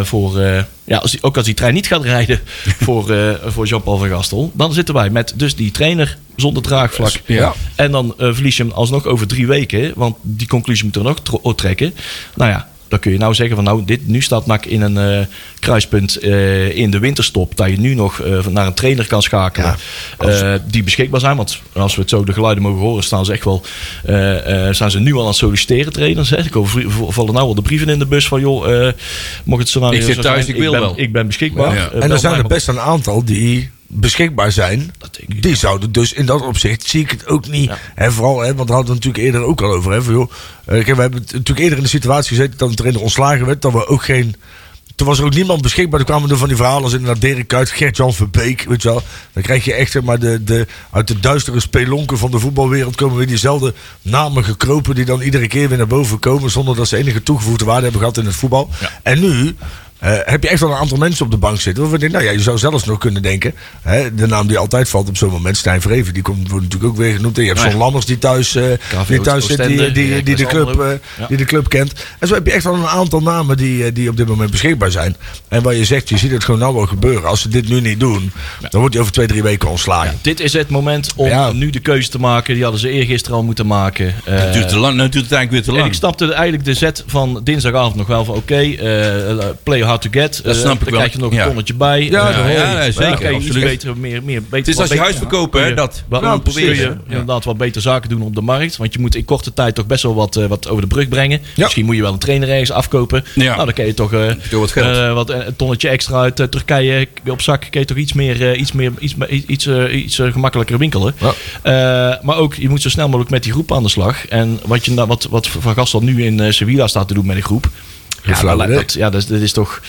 voor, eh, ja, als die, ook als die trein niet gaat rijden *laughs* voor, eh, voor Jean-Paul van Gastel, dan zitten wij met dus die trainer zonder draagvlak. Ja. En dan eh, verlies je hem alsnog over drie weken, want die conclusie moeten we nog trekken. Nou ja. Dan kun je nou zeggen van nou, dit, nu staat NAC in een eh, kruispunt eh, in de winterstop. Dat je nu nog eh, naar een trainer kan schakelen. eh, die beschikbaar zijn. Want als we het zo de geluiden mogen horen, staan ze echt wel. eh, eh, zijn ze nu al aan het solliciteren, trainers. Hè? Er vallen nou al de brieven in de bus van joh, eh, mocht het scenario Ik zit zo thuis, zijn, ik wil ben, wel. Ik ben beschikbaar. Ja. En er zijn er best een aantal die beschikbaar zijn. Dat denk ik, Die ja. zouden dus in dat opzicht zie ik het ook niet. Ja. Hè, vooral, hè, want daar hadden we natuurlijk eerder ook al over. Hè, van, joh, eh, kijk, we hebben natuurlijk eerder in de situatie gezeten dat een trainer ontslagen werd. Dat we ook geen. Toen was er ook niemand beschikbaar. Toen kwamen er van die verhalen als inderdaad Dirk Kuyt, Gert-Jan Verbeek. Weet je wel. Dan krijg je echt zeg maar, de, de, uit de duistere spelonken van de voetbalwereld komen weer diezelfde namen gekropen. Die dan iedere keer weer naar boven komen. Zonder dat ze enige toegevoegde waarde hebben gehad in het voetbal. En nu eh, heb je echt wel een aantal mensen op de bank zitten. Waarvan nou ja, je zou zelfs nog kunnen denken. Hè, de naam die altijd valt op zo'n moment, Stijn Vreven, die komt, wordt natuurlijk ook weer genoemd. En je hebt John ja. Lammers die thuis, eh, die thuis zit, die, die, de club, eh, Ja. die de club kent. En zo heb je echt wel een aantal namen die, die op dit moment beschikbaar zijn. En waar je zegt, je ziet het gewoon nou wel gebeuren. Als ze dit nu niet doen, dan wordt hij over twee, drie weken ontslagen. Dit is het moment om Ja. nu de keuze te maken. Die hadden ze eergisteren al moeten maken. Eh, Het duurt te lang. Nou duurt het eigenlijk weer te En lang. ik snapte eigenlijk de zet van dinsdagavond nog wel van oké, eh, play hard to get. Dat Eh, snap ik dan wel. krijg je nog een tonnetje bij. Ja, Eh, ja, zeker, dan absoluut. beter, meer, meer, beter, Het is als je huis verkopen, dat. Waarom Nou, probeer je inderdaad wat beter zaken doen op de markt? Want je moet in korte tijd toch best wel wat, eh, wat over de brug brengen. Ja. Misschien moet je wel een trainer ergens afkopen. Ja. Nou, dan kan je toch wat wat, een tonnetje extra uit Turkije op zak. Kun je toch iets meer, iets, meer, iets, iets, iets, iets gemakkelijker winkelen. Maar ook, je moet zo snel mogelijk met die groep aan de slag. En wat, je, nou- wat, wat Van Gastel nu in Sevilla staat te doen met die groep. Ja, dat, ja dat, is, dat is toch...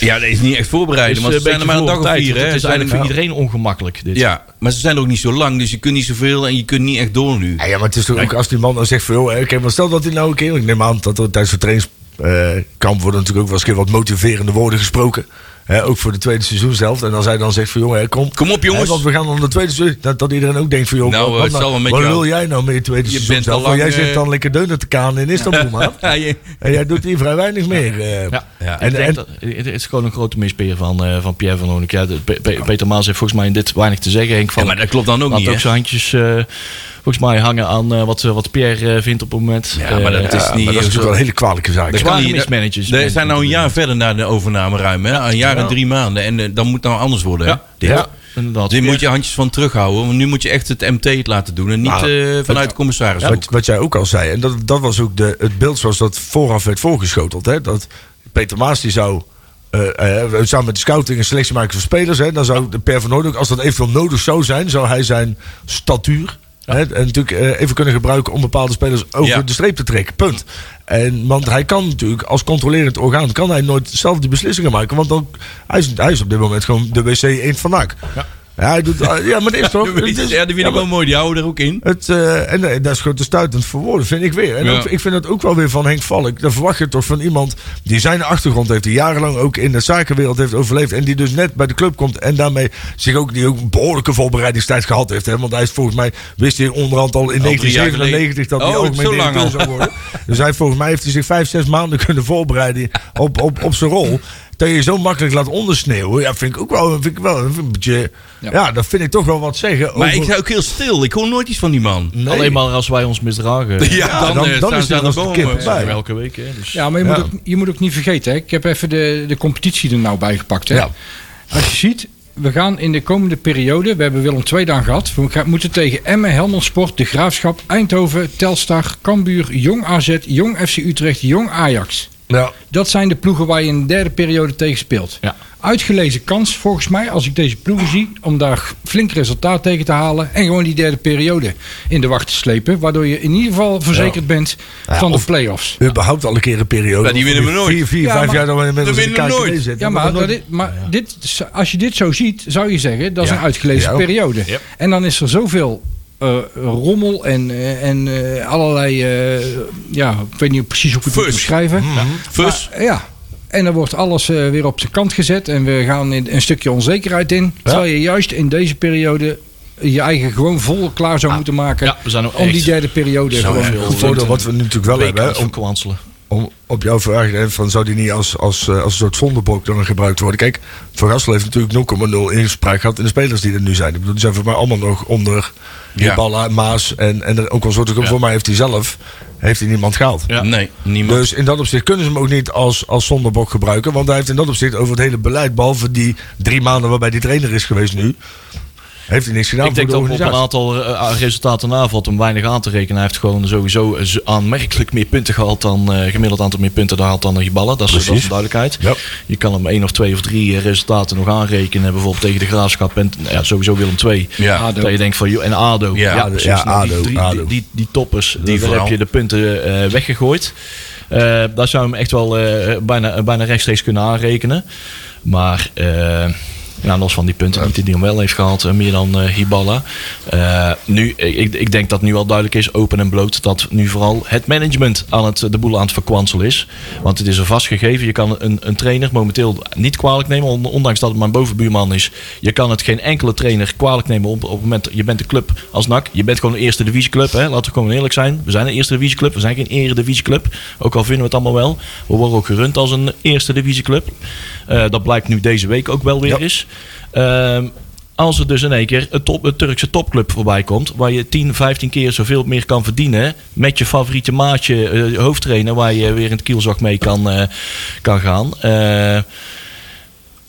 Ja, dat is niet echt voorbereiden. Dus, want ze zijn er maar een dag of vier. Hè? Het is eigenlijk voor iedereen ongemakkelijk. Dit. Ja, maar ze zijn er ook niet zo lang. Dus je kunt niet zoveel en je kunt niet echt door nu. Ja, ja, maar het is toch ook als die man dan zegt van... joh, oké, maar stel dat hij nou een keer... Ik neem aan dat er tijdens de trainingskamp worden natuurlijk ook wel eens een keer wat motiverende woorden gesproken. Hè, ook voor de tweede seizoenshelft. En als hij dan zegt van jongen, hè, kom. Kom op, jongens. Hè, want we gaan dan de tweede seizoen. Dat, dat iedereen ook denkt van joh, Nou, wat, wil jij nou met je tweede Je Want lang, jij zit eh, dan lekker deunen te kaan in Istanbul, man. *laughs* Ja, je- En jij doet hier vrij weinig meer. eh. Ja. Ja. En- dat, het is gewoon een grote mispeer van, eh, van Pierre van Hoornik. Ja, de- Pe- Pe- Peter Maas heeft volgens mij in dit weinig te zeggen. Henk van Ja, maar dat klopt dan ook had niet, ook hè? zijn handjes eh, volgens mij hangen aan eh, wat, wat Pierre eh, vindt op het moment. Ja, maar dat Eh, is niet- maar dat is natuurlijk wel een hele kwalijke zaak. Kan niet. mismanagers. We zijn nou een jaar verder naar de overname ruim. Hè? Een jaar en drie maanden. En eh, dan moet het nou anders worden. Hè? Ja, inderdaad. Moet je handjes van terughouden. Want nu moet je echt het MT het laten doen. En niet Nou, eh, vanuit de commissaris. Wat, wat jij ook al zei, en dat, dat was ook de, het beeld zoals dat vooraf werd voorgeschoteld. Hè? Dat Peter Maas die zou, eh, eh, samen met de scouting en selectie maken van spelers. Hè? Dan zou de Per van Noordhoek, als dat eventueel nodig zou zijn, zou hij zijn statuur hè, en natuurlijk eh, even kunnen gebruiken om bepaalde spelers over de streep te trekken. Punt. En, want hij kan natuurlijk als controlerend orgaan kan hij nooit zelf die beslissingen maken. Want dan, hij, is, hij is op dit moment gewoon de wc eend van NAC. Ja. Hij doet, ja, maar dat is *laughs* toch... Ja, die het is- vind ik ja, maar- wel mooi. Die houden er ook in. het, eh, en eh, dat is gewoon te stuitend voor woorden, vind ik weer. En Ja. ook- ik vind het ook wel weer van Henk Valk. Dan verwacht je toch van iemand die zijn achtergrond heeft, die jarenlang ook in de zakenwereld heeft overleefd. En die dus net bij de club komt en daarmee zich ook, die ook een behoorlijke voorbereidingstijd gehad heeft. Hè? Want hij is volgens mij, wist hij onderhand al in Al drie jaar 1997 dat hij. Oh, algemeen zo lang directeur zou worden. Dus hij, volgens mij heeft hij zich vijf, zes maanden kunnen voorbereiden op, op, op zijn rol. Dat je je zo makkelijk laat ondersneeuwen, ja, vind ik ook wel, vind ik wel een beetje, ja. Ja. dat vind ik toch wel wat zeggen. Maar over- ik ga ook heel stil. Ik hoor nooit iets van die man. Nee. Alleen maar als wij ons misdragen. *laughs* Ja, dan, dan- eh, dan staan is bomen. kip eh. bij. Elke week. Hè, dus. Ja, maar je moet, ook, je moet ook niet vergeten. Hè. Ik heb even de, de competitie er nou bij gepakt. Hè. Ja. Als je ziet, we gaan in de komende periode... We hebben Willem twee dan gehad. We gaan, moeten tegen Emmen, Helmond Sport, De Graafschap, Eindhoven, Telstar, Cambuur, Jong AZ, Jong FC Utrecht, Jong Ajax. Ja. Dat zijn de ploegen waar je in de derde periode tegen speelt. Ja. Uitgelezen kans volgens mij, als ik deze ploegen zie, om daar flink resultaat tegen te halen. En gewoon die derde periode in de wacht te slepen. Waardoor je in ieder geval verzekerd bent Ja, van de of- play-offs. überhaupt al een keer een periode. Ja, die winnen we nooit. Vier, vier Ja, vijf maar- jaar dat we inmiddels Dan in de winnen we nooit. zitten. Ja, maar, dat- dit, maar dit, als je dit zo ziet, zou je zeggen dat is Ja. een uitgelezen Ja. periode. Ja. En dan is er zoveel eh, rommel en, eh, en eh, allerlei, eh, ja, ik weet niet precies hoe ik het moet beschrijven. Fus. Maar, ja. En dan wordt alles eh, weer op zijn kant gezet en we gaan in een stukje onzekerheid in. Terwijl je juist in deze periode je eigen gewoon vol klaar zou moeten maken Ja, we zijn ook om die derde periode gewoon te voordeel wat we nu natuurlijk wel hebben, hè, om om, op jouw vraag, van zou die niet als, als, eh, als een soort zondebok dan gebruikt worden? Kijk, Van Gassel heeft natuurlijk 0,0 inspraak gehad in de spelers die er nu zijn. Ik bedoel, die zijn voor mij allemaal nog onder Ja. Balla, Maas en, en er ook al soort voor mij heeft hij zelf heeft hij niemand gehaald. Ja. Nee, niemand. Dus in dat opzicht kunnen ze hem ook niet als, als zondebok gebruiken. Want hij heeft in dat opzicht over het hele beleid, behalve die drie maanden waarbij die trainer is geweest nu, heeft hij niks gedaan Ik denk dat de op een aantal eh, resultaten na valt hem weinig aan te rekenen. Hij heeft gewoon sowieso eh, aanmerkelijk meer punten gehaald dan eh, gemiddeld aantal meer punten gehaald dan. Dat is, dat is een duidelijkheid. Ja. Je kan hem één of twee of drie eh, resultaten nog aanrekenen. Bijvoorbeeld tegen de Graafschap en nou ja, sowieso Willem II. Ja. ADO. Dat je denkt van, en ADO. Ja, ADO, precies. ja, Nou, die, ADO, drie- ADO. Die, die, die toppers, Die daar vooral. heb je de punten eh, weggegooid. Eh, daar zou je hem echt wel eh, bijna, bijna rechtstreeks kunnen aanrekenen. Maar ja, los van die punten die hij wel heeft gehaald, eh, meer dan eh Hiballa. Eh, nu, ik, ik denk dat nu al duidelijk is, open en bloot, dat nu vooral het management aan het, de boel aan het verkwanselen is. Want het is een vast gegeven. Je kan een, een trainer momenteel niet kwalijk nemen, on- ondanks dat het mijn bovenbuurman is. Je kan het geen enkele trainer kwalijk nemen op, op het moment, je bent een club als NAC. Je bent gewoon een eerste divisieclub, hè? laten we gewoon eerlijk zijn. We zijn een eerste divisieclub, we zijn geen eredivisieclub. Ook al vinden we het allemaal wel. We worden ook gerund als een eerste divisieclub. Eh dat blijkt nu deze week ook wel weer eens. Ehm, als er dus in één keer een, top, een Turkse topclub voorbij komt, waar je 10, 15 keer zoveel meer kan verdienen, met je favoriete maatje, eh, hoofdtrainer, waar je weer in het kielzog mee kan, eh, kan gaan.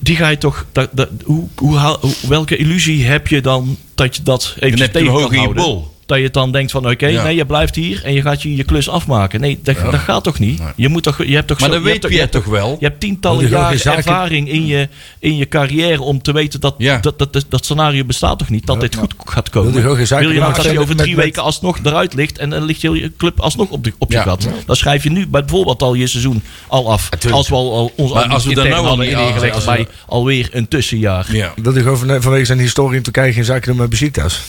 Die ga je toch. Dat, dat, hoe, hoe, haal- hoe- welke illusie heb je dan dat je dat even tegen kan houden? bol. Dat je het dan denkt van oké, Ja. nee, je blijft hier en je gaat je, je klus afmaken. Nee, dat, dat gaat toch niet? Je, moet toch, je hebt toch Maar zo, dat je weet hebt je toch wel? Je hebt tientallen jaren zaken- ervaring in je, in je carrière om te weten dat Ja. dat, dat, dat, dat scenario bestaat toch niet? Dat dit goed gaat komen. Wil zaken Wil je nou dat je over drie met- weken alsnog eruit ligt en dan ligt je club alsnog op, de, op je Ja. gat? Dan schrijf je nu bij bijvoorbeeld al je seizoen al af. als we al, al ons Maar als we daar nou al ingelegd bij alweer een tussenjaar. Ja. Dat gewoon van- vanwege zijn historie in Turkije geen zaken doen met Besiktas.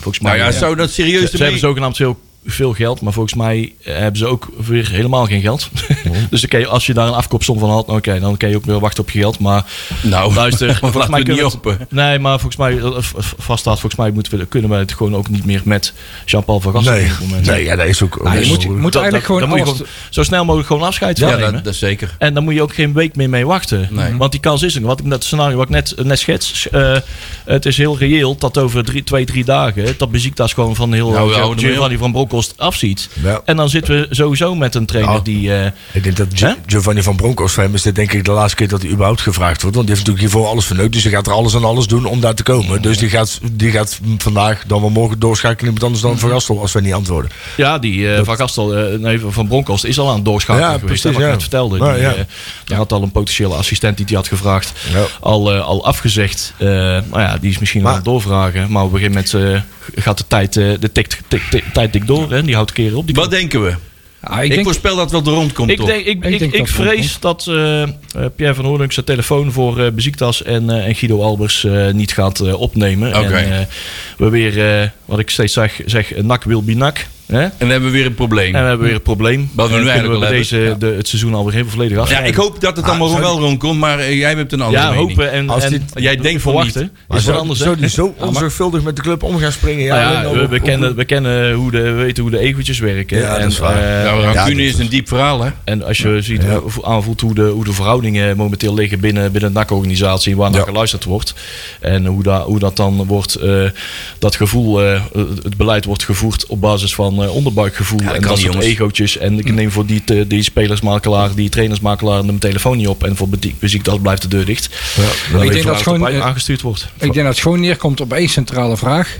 Volgens mij Nou ja, zou dat serieus Ze, ze hebben zogenaamd veel, veel geld, maar volgens mij eh, hebben ze ook weer helemaal geen geld. *laughs* dus dan kan je, als je daar een afkoopsom van had, nou, oké, dan kan je ook weer wachten op je geld. Maar Nou, *laughs* luister, *laughs* volgens mij niet open. Nee, maar volgens mij eh, v- v- vaststaat, volgens mij moeten we, kunnen we het gewoon ook niet meer met Jean-Paul van Nee, op dit moment. nee ja, dat is ook... Nou, je moet, je dat- moet Dat- eigenlijk dat- gewoon dan moet je alles- gewoon zo snel mogelijk gewoon afscheid van Ja, nemen. dat, dat is zeker. En dan moet je ook geen week meer mee wachten. Nee. Want die kans is er. Wat ik net, het scenario wat ik net, net schets. eh, het is heel reëel dat over drie, twee, drie dagen. dat Besiktas gewoon van heel Nou, Giovanni van Afziet. Ja. En dan zitten we sowieso met een trainer Ja. die. eh, Ik denk dat Giovanni van Bronckhorst voor hem is dit denk ik de laatste keer dat hij überhaupt gevraagd wordt. Want die heeft natuurlijk hiervoor alles verneukt. Dus hij gaat er alles aan alles doen om daar te komen. Dus die gaat, die gaat vandaag dan wel morgen doorschakelen iemand anders dan Van Gastel als wij niet antwoorden. ja, die eh, van Gastel, eh, nee, van Bronckhorst is al aan het doorschakelen Ja, geweest. precies, wat ik net vertelde. Ja, Die, had al een potentiële assistent die hij had gevraagd. Al, al afgezegd. Nou ja, die is misschien Maar- aan het doorvragen. Maar op een gegeven moment gaat de tijd, de tik, tik, tik- tijd dik door. Hè? Die houdt keren op. Die Wat denken we? Ja, Ik, ik denk, voorspel dat wel de rond komt, Ik, denk, ik, Ik ik, denk ik dat vrees dat eh, eh, Pierre van Hoornunk zijn telefoon voor eh Besiktas en, eh, en Guido Albers eh, niet gaat eh, opnemen. Oké. En eh, we weer, eh, wat ik steeds zeg, zeg nak wil be nak. Hè? En En dan hebben we weer een probleem. we hebben weer een probleem. Wat we En nu we eigenlijk al deze de, het seizoen alweer heel volledig af. ja, ik hoop dat het allemaal zou wel rondkomt, maar eh, jij hebt een andere Ja, mening. hopen en, Als en dit- jij denkt van verwachten. niet. Is wat zou, anders, zou die zo onzorgvuldig met de club om gaan springen? Ja, ja, al we, we kennen, we kennen hoe de, we weten hoe de egootjes werken. Ja, dat en, is waar. eh, Ja, Ja, rancune dat is is- een diep verhaal, hè? En als je ziet, aanvoelt hoe de, hoe de verhoudingen momenteel liggen binnen, binnen de NAC-organisatie, waar naar Ja. geluisterd wordt. En hoe, da, hoe dat dan wordt, eh, dat gevoel, eh, het beleid wordt gevoerd op basis van eh, onderbuikgevoel. dat en dat soort egootjes. En ik neem voor die, te- die spelersmakelaar, die trainersmakelaar, mijn telefoon niet op. En voor Beziektas blijft de deur dicht. Ja, Ik denk dat gewoon, het eh, aangestuurd wordt. ik denk dat het gewoon neerkomt op één centrale vraag.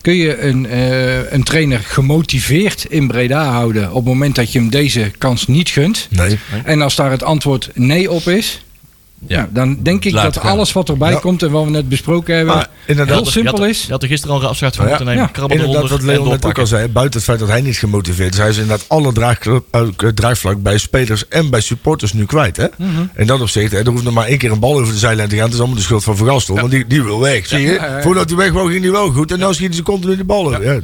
Kun je een, eh, een trainer gemotiveerd in Breda houden op het moment dat je hem deze kans niet gunt? Nee. En als daar het antwoord nee op is, Ja. ja. dan denk ik Laat dat gaan. alles wat erbij Ja. komt en wat we net besproken hebben, Maar inderdaad, heel simpel je had, is. Je had er gisteren al afscheid van Ja. moeten nemen. Ja. Inderdaad, wat Leon net ook al zei. Buiten het feit dat hij niet gemotiveerd is. Hij is inderdaad alle eh, draagvlak bij spelers en bij supporters nu kwijt. Hè? Mhm. En dat opzicht, hè, er hoeft nog maar één keer een bal over de zijlijn te gaan. Het is allemaal de schuld van Vergastel. Want die, die wil weg. Zie je? Ja, ja, ja. Voordat hij weg wou, ging hij wel goed. En nu schieten ze continu de ballen. Ja. Ja,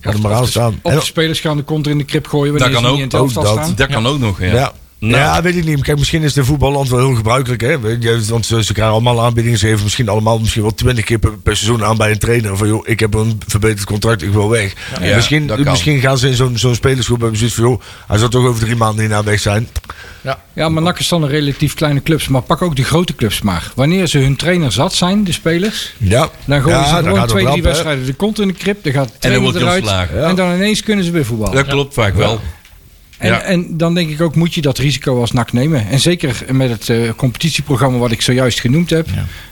Ga er maar aan staan. Of de spelers gaan de kont in de krip gooien Dat kan ze ook. niet in het dat. staan. Dat kan ook nog, ja. Ja. Nou. Ja, weet ik niet. Kijk, misschien is de voetballand wel heel gebruikelijk. Hè? Want ze, ze krijgen allemaal aanbiedingen. Ze geven misschien allemaal misschien wel twintig keer per, per seizoen aan bij een trainer. Van joh, ik heb een verbeterd contract, ik wil weg. Ja, misschien, misschien gaan ze in zo'n zo'n spelersgroep hebben zoiets van joh, hij zal toch over drie maanden hierna weg zijn. Ja, maar NAC is dan een relatief kleine clubs. Maar pak ook die grote clubs maar. Wanneer ze hun trainer zat zijn, de spelers... Ja. Dan gooien Ja, ze dan gewoon twee, drie wedstrijden de kont in de krip. Dan gaat de trainer eruit. Ja. En dan ineens kunnen ze weer voetballen. Dat klopt vaak wel. En, Ja. en dan denk ik ook, moet je dat risico als NAC nemen. En zeker met het eh, competitieprogramma wat ik zojuist genoemd heb.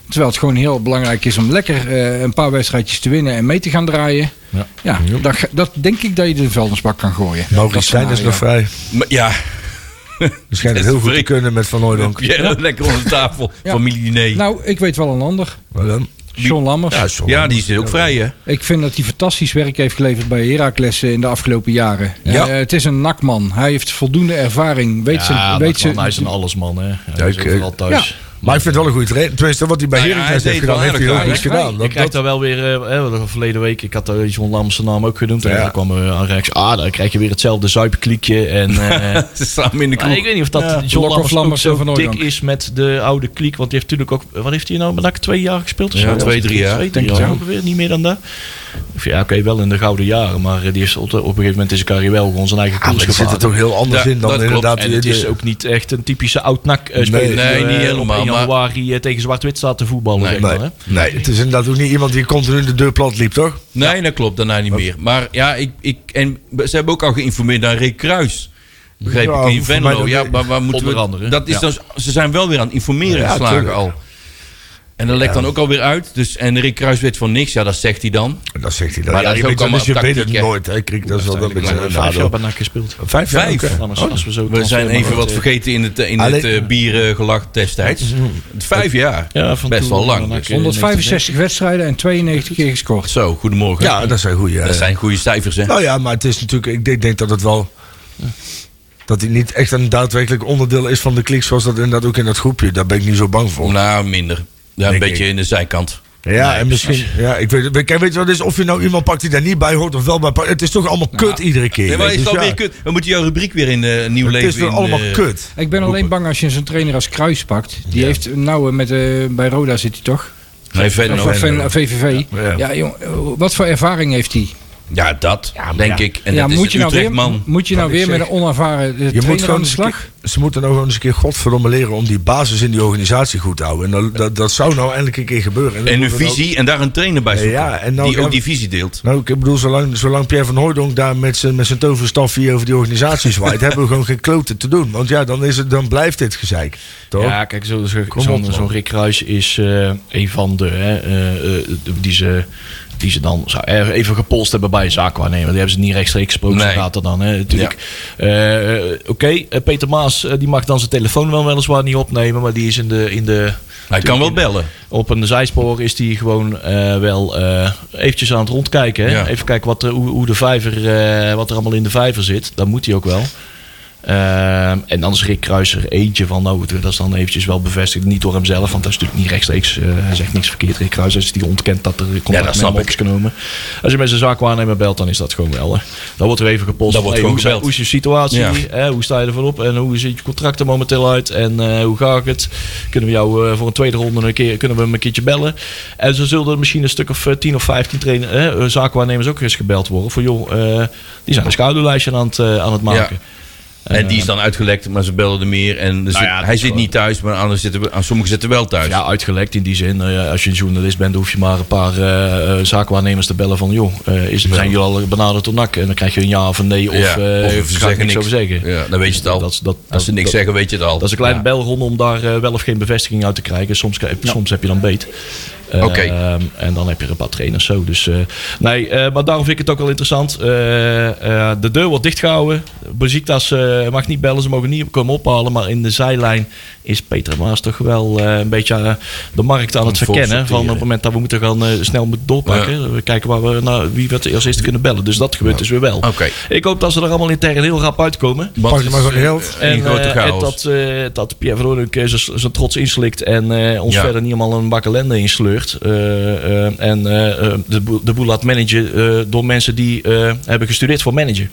Terwijl het gewoon heel belangrijk is om lekker eh, een paar wedstrijdjes te winnen en mee te gaan draaien. Ja. Ja, dat, dat denk ik dat je de vuilnisbak kan gooien. Maurice Stijn is nog vrij. Maar ja, het *laughs* heel goed te kunnen met Van Hooydonk. Pierre lekker onder de tafel. Ja. Familie Nou, ik weet wel een ander. Wat dan? John Lammers. Ja, die is ook vrij, hè? Ik vind dat hij fantastisch werk heeft geleverd bij Heracles eh, in de afgelopen jaren. Ja. Eh, het is een nakman. Hij heeft voldoende ervaring. Weet ze, Ja, weet dat ze, man, hij is een allesman, hè. Hij Ja, is ik, thuis. Maar ik vind het wel een goede trainer. Tenminste, wat hij bij Nou Heracles heeft deed gedaan, heeft hij ook goed daar, hè? gedaan. Dat, krijgt dat, daar wel weer, eh, hè, verleden week, ik had eh, John zijn naam ook genoemd. En Ja. dan kwam er aan rechts, ah, dan krijg je weer hetzelfde zuipkliekje. En, *laughs* eh, Ze staan in de kroeg. ik weet niet of dat Ja. John ook zo Van dik is met de oude kliek. Want die heeft natuurlijk ook, wat heeft hij nou met twee jaar gespeeld? Ja, twee, drie jaar. Twee, Denk jaar wel. ongeveer, niet meer dan dat. Ja, oké, wel in de gouden jaren. Maar eh, die heeft op, op een gegeven moment in zijn carrière wel gewoon zijn eigen maar koers er zit er gevaren. toch heel anders Ja, in dan dat klopt. inderdaad. En het is ook niet echt een typische oud-nak eh, speler. nee, die, niet eh, helemaal, Op 1 maar- januari eh, tegen zwart-wit staat te voetballen. Nee, zeg maar, Nee, hè. nee, het is inderdaad ook niet iemand die continu de deur plat liep, toch? Nee, dat klopt. Daarna niet meer. Maar ja, ik, ik, en ze hebben ook al geïnformeerd naar Rick Kruis. Begreep Ja, ik in Venlo. Ja, maar waar moeten Onder we... andere. Dat is Ja. dan, ze zijn wel weer aan het informeren Ja, geslagen al. En dat lekt dan ook alweer uit. Dus, en Rick Kruis weet van niks. Ja, dat zegt hij dan. Dat zegt hij dan. Maar ja, dat is je ook weet, dus je weet het nooit. Hè. Kijk, dat is wel een beetje uiteindelijk een Vijf jaar nadeel. bij NAC gespeeld. Vijf jaar? Als we zo We zijn even wat vergeten. in het, in het Alleen- eh, biergelach destijds. Vijf jaar. Ja, van Best toen, wel lang. NAC, dus. eh, 165 wedstrijden en 92 keer gescoord. Zo, goedemorgen. Ja, dat zijn goede. dat zijn goede cijfers, hè? Nou ja, maar het is natuurlijk. Ik denk, denk dat het wel. Dat hij niet echt een daadwerkelijk onderdeel is van de klik, zoals dat inderdaad ook in dat groepje. Daar ben ik niet zo bang voor. Nou, minder. Ja, een beetje ik. in de zijkant. Ja, en misschien. Ja, ik weet, kijk, weet je wat het is? Of je nou iemand pakt die daar niet bij hoort of wel bij pakt. Het is toch allemaal kut iedere keer. Nee, maar is het dus alweer ja, kut? We moeten jouw rubriek weer in eh, nieuw Het leven is wel in, allemaal eh, kut. Ik ben alleen bang als je zo'n trainer als Kruis pakt. Die heeft nou met, eh, bij Roda zit hij toch? Nee, een VVV. Ja. Ja, jong, wat voor ervaring heeft hij? Ja, dat denk ik. En ja, dat is moet je een nou weer, Utrechtman. moet je nou weer met een onervaren eh, Je trainer moet gewoon aan de slag? keer- ze moeten nou gewoon eens een keer godverdomme leren om die basis in die organisatie goed te houden. En dat, dat, dat zou nou eindelijk een keer gebeuren. En een nou- visie en daar een trainer bij zoeken. Ja, en nou- die ook die visie deelt. Nou, ik bedoel, zolang, zolang Pierre van Hooydonk daar met zijn, met zijn toverstaf hier over die organisatie zwaait, *laughs* hebben we gewoon geen kloten te doen. Want ja, dan, is het, dan blijft dit gezeik. Toch? Ja, kijk, zo- zo- zo'n op, man. zo'n Rick Kruis is eh, een van de, hè, eh, die, ze, die ze dan zou- eh, even gepolst hebben bij een zaakwaarnemer. Die hebben ze niet rechtstreeks gesproken, Nee. zo gaat er dan. Hè, natuurlijk. Eh, eh, Oké, Peter Maas die mag dan zijn telefoon wel weliswaar niet opnemen, maar die is in de... In de Hij kan wel bellen. op een zijspoor is hij gewoon wel eventjes aan het rondkijken. Hè? Ja. Even kijken wat, hoe, hoe de vijver, wat er allemaal in de vijver zit. Dat moet hij ook wel. Ehm, en dan is Rick Kruis er eentje van, nou, dat is dan eventjes wel bevestigd. Niet door hemzelf, want dat is natuurlijk niet rechtstreeks. eh, hij zegt niks verkeerd. Rick Kruis is die ontkent dat er contact dat met is genomen. Als je met zijn zaakwaarnemer belt, dan is dat gewoon wel. Hè. Dan wordt er even Hey, gewoon hoe, is je situatie? Ja. Hè, hoe sta je ervan op? En hoe ziet je contract er momenteel uit? En eh, hoe gaat het? Kunnen we jou eh, voor een tweede ronde een keer, kunnen we hem een keertje bellen? En zo zullen er misschien een stuk of eh, 10 of 15 trainer, eh, zaakwaarnemers ook eens gebeld worden. Voor joh, die zijn een schaduwlijstje aan het, aan het maken. En die is dan uitgelekt, maar ze belden er meer. En zit- ja, dat hij zit gewoon- niet thuis, maar anderen zitten, aan sommigen zitten wel thuis. Ja, uitgelekt in die zin. eh, als je een journalist bent, hoef je maar een paar eh, eh, zaakwaarnemers te bellen van... joh, eh, is, zijn jullie al benaderd door NAC? En dan krijg je een ja of een nee of, Ja, eh of ze zeggen niks niks. over zeggen. Ja, dan weet je het al. Dat, dat, Als ze niks zeggen, weet je het al. Dat is een kleine belronde om daar eh, wel of geen bevestiging uit te krijgen. Soms, soms heb je dan beet. Eh, Oké. en dan heb je er een paar trainers zo. Dus, eh, nee, eh, maar daarom vind ik het ook wel interessant. Eh, eh, de deur wordt dichtgehouden. Beziektas eh mag niet bellen, ze mogen niet komen ophalen. Maar in de zijlijn is Peter Maas toch wel eh, een beetje de markt aan het het verkennen. Van op het moment dat we moeten gaan, snel moeten doorpakken. We kijken waar we, naar wie we als eerste kunnen bellen. Dus dat gebeurt dus weer wel. Oké. Ik hoop dat ze er allemaal intern heel rap uitkomen. Want Pak je het maar eh, geld. En, grote en chaos. dat, eh, dat Pierre Veronik zijn zijn trots inslikt en eh, ons Ja. verder niet allemaal een bak ellende insleurt. Eh, eh, en eh, de, boel, de boel laat managen eh, door mensen die eh, hebben gestudeerd voor managen.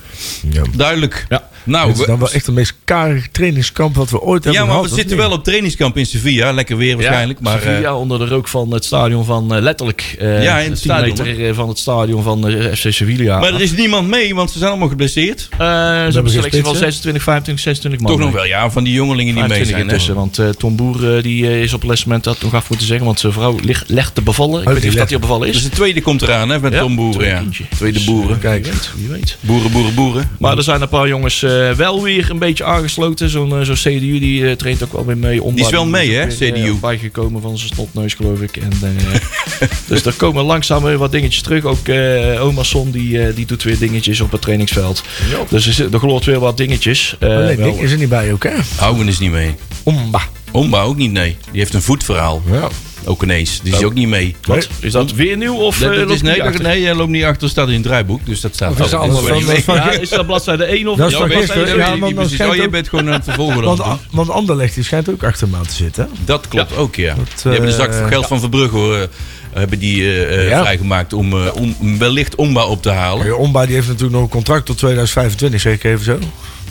Ja. Duidelijk. Ja. Nou, Het is we- dan wel echt het meest karige trainingskamp wat we ooit ja, hebben maar gehad. we of zitten niet? wel op trainingskamp in Sevilla. Lekker weer waarschijnlijk. maar, eh, Sevilla onder de rook van het stadion van eh, letterlijk eh Ja, in het 10 stadion, meter eh, van het stadion van eh, FC Sevilla. maar er is niemand mee, want ze zijn allemaal geblesseerd. Eh, ze hebben selectie van spitsen? 26, 25, 26 man. Toch nog wel, ja, van die jongelingen die mee 25 zijn. intussen, want eh, Tom Boer eh, die eh, is op het moment dat nog af moeten zeggen, want zijn vrouw ligt, legt te bevallen. Ik weet niet of dat hij op bevallen is. Dus de tweede komt eraan, hè, met Ja, Tom Boeren. tweede Ja. Dus, boeren. eh, Kijk. Wie weet. Boeren, boeren, boeren. Maar er zijn een paar jongens eh, wel weer een beetje aangesloten. Zo'n eh, zo'n CDU die eh, traint ook wel weer mee. Die is wel mee, hè, eh, CDU? bijgekomen van zijn snotneus, geloof ik. En, eh, *laughs* dus er komen langzaam weer wat dingetjes terug. Ook eh Omerson die, eh, die doet weer dingetjes op het trainingsveld. Dus er, er gloort weer wat dingetjes. Eh, Alleen wel- Nick is er niet bij ook, hè? Houwen is niet mee. Omba. Omba ook niet, nee. Die heeft een voetverhaal. Ja. Ook ineens. Die is Oh. ook niet mee. Wat? Is dat weer nieuw? Of, Dat, eh, dat is, nee, dat, nee, hij loopt niet achter. staat in het draaiboek. Dus dat staat dat Dat anders is van- Ja, *laughs* is dat bladzijde 1 of Dat is ja, bladzijde één? Ja, precies. schijnt Oh, je bent gewoon aan het vervolgen. Want, want Anderlecht die schijnt ook achter me aan te zitten. Dat klopt ook, ja. Dat, die hebben de zak eh, geld van Verbrugge hoor, eh, hebben die eh, eh, Ja. vrijgemaakt om, eh, om wellicht Omba op te halen. Ja, Omba die heeft natuurlijk nog een contract tot 2025, zeg ik even zo.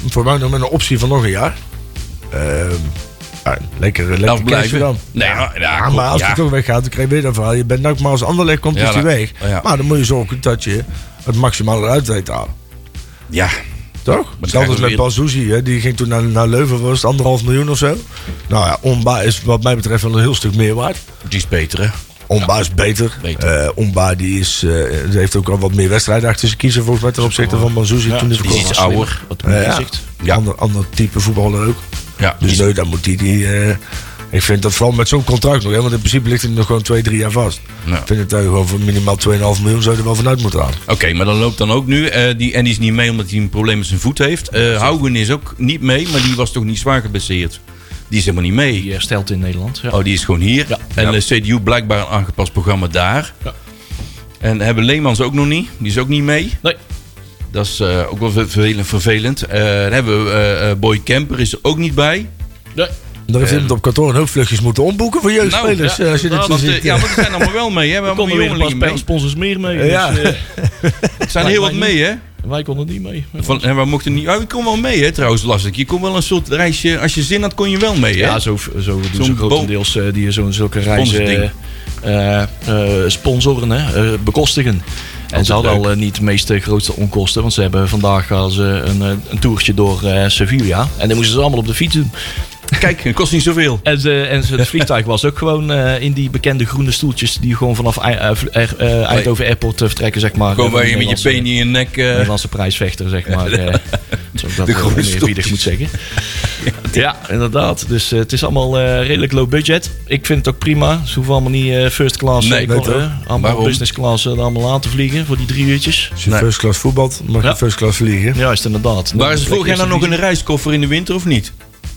Voor mij nog met een optie van nog een jaar. Ehm ja, lekker lekker Afblijven. dan. Nee, ja, ja, Ja, maar als ja. je toch weggaat, dan krijg je weer dat verhaal. Je bent nou maar als Anderlecht komt, Ja, is die weg. ja. Maar dan moet je zorgen dat je het maximale eruit weet halen. Ja, Toch? dus we met hè, die ging toen naar, naar Leuven, was het anderhalf miljoen of zo. Nou ja, Omba is wat mij betreft wel een heel stuk meer waard. die is beter hè. Omba is beter. beter. Eh, Omba die is, eh, heeft ook al wat meer wedstrijden achter zijn kiezen volgens mij ten opzichte van Banzuzi toen hij die is iets ouder. Wat ja. inzicht. Ja. Ander, ander type voetballer ook. Ja, Dus die- nee, dan moet hij die, eh, Ik vind dat vooral met zo'n contract nog, hè, want in principe ligt hij nog gewoon twee, drie jaar vast. Nou. Ik vind het uh, gewoon voor minimaal 2,5 miljoen zou je er wel vanuit moeten halen. Oké, maar dan loopt dan ook nu. eh, die, en die is niet mee omdat hij een probleem met zijn voet heeft. Eh Haugen is ook niet mee, maar die was toch niet zwaar geblesseerd. Die is helemaal niet mee. Die herstelt in Nederland. Ja. Oh, die is gewoon hier. Ja. En de CDU blijkbaar een aangepast programma daar. Ja. En hebben Leemans ook nog niet. Die is ook niet mee. Nee. Dat is eh, ook wel vervelend. vervelend. Eh, dan hebben we eh, Boy Kemper is er ook niet bij. Nee. Dan heeft iemand op kantoor een hoop vluchtjes moeten omboeken voor jeugdspelers. Nou, eh, als je dit zo ziet. ja, want er zijn allemaal wel mee. Hè? We We hebben konden weer een paar mee. sponsors meer mee. Ja. Dus, eh, Er zijn heel wat mee, hè? wij konden niet mee. Van, en we mochten niet. Oh, ik kom wel mee, hè? Trouwens, las ik. Je kon wel een soort reisje. Als je zin had, kon je wel mee, hè? Ja, zo, zo doen ze grotendeels eh, die zo'n zulke reizen eh, eh, sponsoren, hè, eh, bekostigen. En ze hadden leuk. al eh, niet de meeste grootste onkosten, want ze hebben vandaag hadden ze een, eh, een toertje door eh, Sevilla. En dan moesten ze allemaal op de fiets doen. *laughs* Kijk, het kost niet zoveel. En, ze, en ze, het vliegtuig was ook gewoon eh, in die bekende groene stoeltjes die gewoon vanaf eh, eh, Eindhoven Airport eh, vertrekken, zeg maar. Gewoon Eh, waar je met je benen in je nek. eh, Nederlandse prijsvechter, zeg maar. *laughs* eh, ik dat De eh, groene oneerbiedig moet zeggen. *laughs* Ja, inderdaad. Dus eh, het is allemaal eh, redelijk low budget. Ik vind het ook prima. Ze hoeven allemaal niet eh, first class. Nee, allemaal Waarom? business class er allemaal aan te vliegen voor die drie uurtjes. Als je Nee. first class voetbalt, mag je Ja. first class vliegen. Juist, inderdaad. Waren ze vorig jaar nou nog in de reiskoffer in de winter of niet?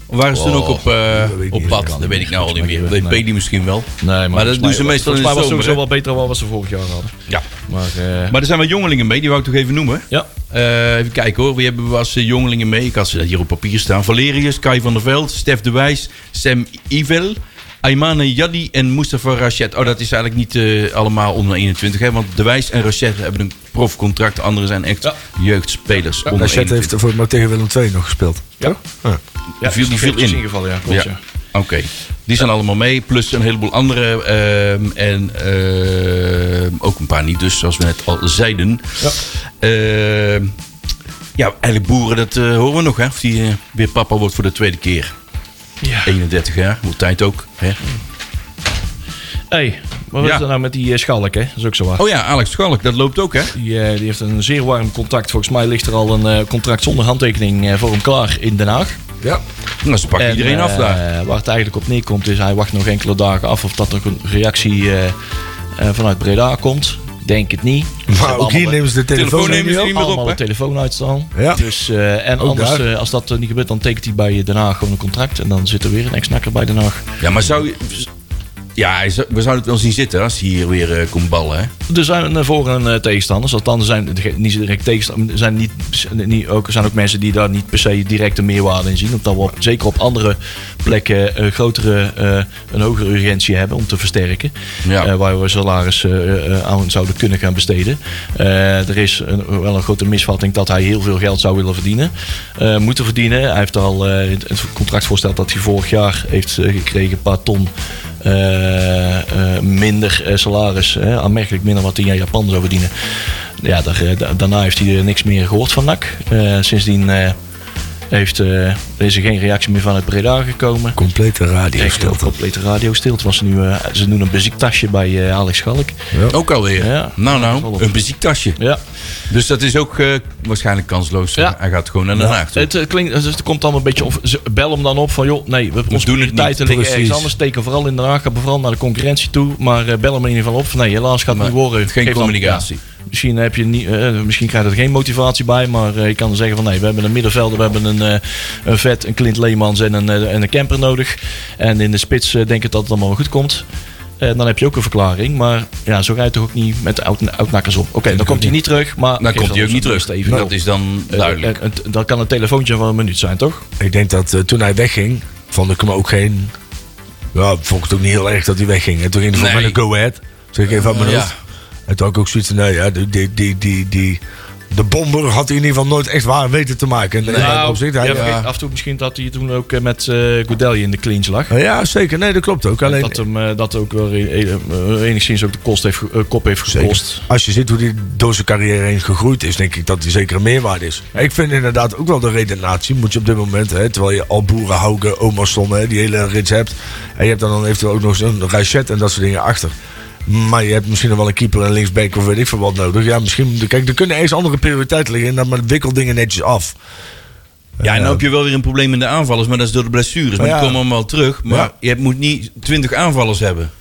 Waren ze toen ook op, eh, dat ik op pad? Dat weet ik nou al niet meer. Nee. Weet misschien wel. Nee, maar, dat doen ze meestal in de mij was het zomer, sowieso hè? wel beter dan wat ze vorig jaar hadden. Ja. Maar, eh, Maar er zijn wel jongelingen mee, die wou ik toch even noemen. ja. Eh, even kijken hoor, wie hebben we als eh, jongelingen mee? Ik had ze hier op papier staan. Valerius, Kai van der Veld, Stef de Wijs, Sam Ivel, Aymane Yaddi en Mustafa Rachet. Oh, dat is eigenlijk niet eh, allemaal onder 21, hè? want de Wijs en Rachet hebben een profcontract. De anderen zijn echt Ja. jeugdspelers. onder Rachet 21. heeft voor maar tegen Willem II nog gespeeld. Ja. Ja. Ja, viel- die is viel eventjes in. ingevallen, ja. Klopt, Ja. ja. Oké, die zijn allemaal mee. Plus een heleboel andere. ehm, en ehm, ook een paar niet, dus zoals we net al zeiden. Ja. Ehm, ja, eigenlijk boeren, dat eh, horen we nog. Hè? Of die eh, weer papa wordt voor de tweede keer. Ja. 31 jaar, moet tijd ook. Hè? hey, wat is er nou met die eh, Schalk, hè? Dat is ook zo waar. Oh ja, Alex Schalk, dat loopt ook hè? Die, eh, die heeft een zeer warm contact. Volgens mij ligt er al een eh, contract zonder handtekening voor hem klaar in Den Haag. Ja. Nou, ze pakken En, iedereen af daar. waar het eigenlijk op neerkomt is, hij wacht nog enkele dagen af of dat er een reactie vanuit Breda komt. Denk het niet. Maar ook hier nemen ze de telefoon, Telefoon nemen ze in, niet meer op, allemaal de telefoon uitstaan. Ja. Dus, eh, en Ook anders, eh, als dat eh, niet gebeurt, dan tekent hij bij Den Haag gewoon een contract. En dan zit er weer een ex-nakker bij Den Haag. Ja, maar zou je... Ja, we zouden het wel zien zitten als hij hier weer komt ballen. Hè? Er zijn voor- en tegenstanders. Althans, er zijn niet direct tegenstanders. Er zijn, niet, niet, ook, er zijn ook mensen die daar niet per se direct een meerwaarde in zien. Omdat we op, zeker op andere plekken eh, grotere, eh, een hogere urgentie hebben om te versterken. Ja. Eh, waar we salaris aan zouden kunnen gaan besteden. Er is een, wel een grote misvatting dat hij heel veel geld zou willen verdienen. moeten verdienen. Hij heeft al het contractvoorstel dat hij vorig jaar heeft gekregen, een paar ton. minder salaris, aanmerkelijk minder wat hij in Japan zou verdienen. Ja, daar, eh, da- daarna heeft hij er niks meer gehoord van NAC. Eh, sindsdien eh, heeft, eh, is er geen reactie meer vanuit Breda gekomen. Complete radio Echt een stilte. complete radio stil. Het was nu, eh, ze doen een muziektasje bij eh, Alex Schalk. Ook alweer. Ja. Nou, nou, een muziektasje. Ja. Dus dat is ook eh, waarschijnlijk kansloos. Ja. Hij gaat gewoon naar Den Haag toe. Het, klinkt, dus het komt allemaal een beetje of ze- bel hem dan op van joh, nee, we, onze doen het niet. prioriteiten liggen ergens Precies. anders. Steken vooral in Den Haag, gaan vooral naar de concurrentie toe. Maar eh, bel hem in ieder geval op van nee, helaas gaat het niet worden. Geen Geef dan- communicatie. ja, misschien, heb je niet, eh, misschien krijg je er geen motivatie bij, maar eh, je kan zeggen van nee, we hebben een middenvelder, we hebben een, eh, een vet, een Clint Leemans en een, eh, en een camper nodig. En in de spits denk ik dat het allemaal wel goed komt. En dan heb je ook een verklaring. Maar ja, zo ga je toch ook niet met de oud- oudnakkers op. Oké, dan komt hij niet terug. Maar Dan komt hij ook niet terug. Steven. Dat is dan duidelijk. dan kan een telefoontje van een minuut zijn, toch? Ik denk dat toen hij wegging, vond ik hem ook geen... Ja, vond ik het ook niet heel erg dat hij wegging. En toen ging hij Nee. met een go-ahead. Zeg ik even mijn Ja. hoofd. Had ik ook zoiets van, nee, ja, die, die, die, die, die, de bomber had hij in ieder geval nooit echt waar weten te maken. En dat opzicht, hij, ja, Af en toe misschien dat hij toen ook eh, met Goudelje in de clinch lag. ja, zeker. Nee, dat klopt ook. Alleen, dat hem eh, dat ook wel enigszins ook de kost heeft, kop heeft gekost. Zeker. Als je ziet hoe hij door zijn carrière heen gegroeid is, denk ik dat hij zeker een meerwaarde is. Ik vind inderdaad ook wel de redenatie, moet je op dit moment, hè, terwijl je al Boeren, Haugen, Omerson, hè, die hele rits hebt. En je hebt dan, dan eventueel ook nog zo'n Rachet en dat soort dingen achter. Maar je hebt misschien nog wel een keeper en linksback of weet ik veel wat nodig. Ja, misschien, kijk, er kunnen eens andere prioriteiten liggen en dan maar wikkel dingen netjes af. Ja, en dan heb je wel weer een probleem in de aanvallers, maar dat is door de blessures. Maar Ja. die komen allemaal terug. Maar Ja. je moet niet 20 aanvallers hebben.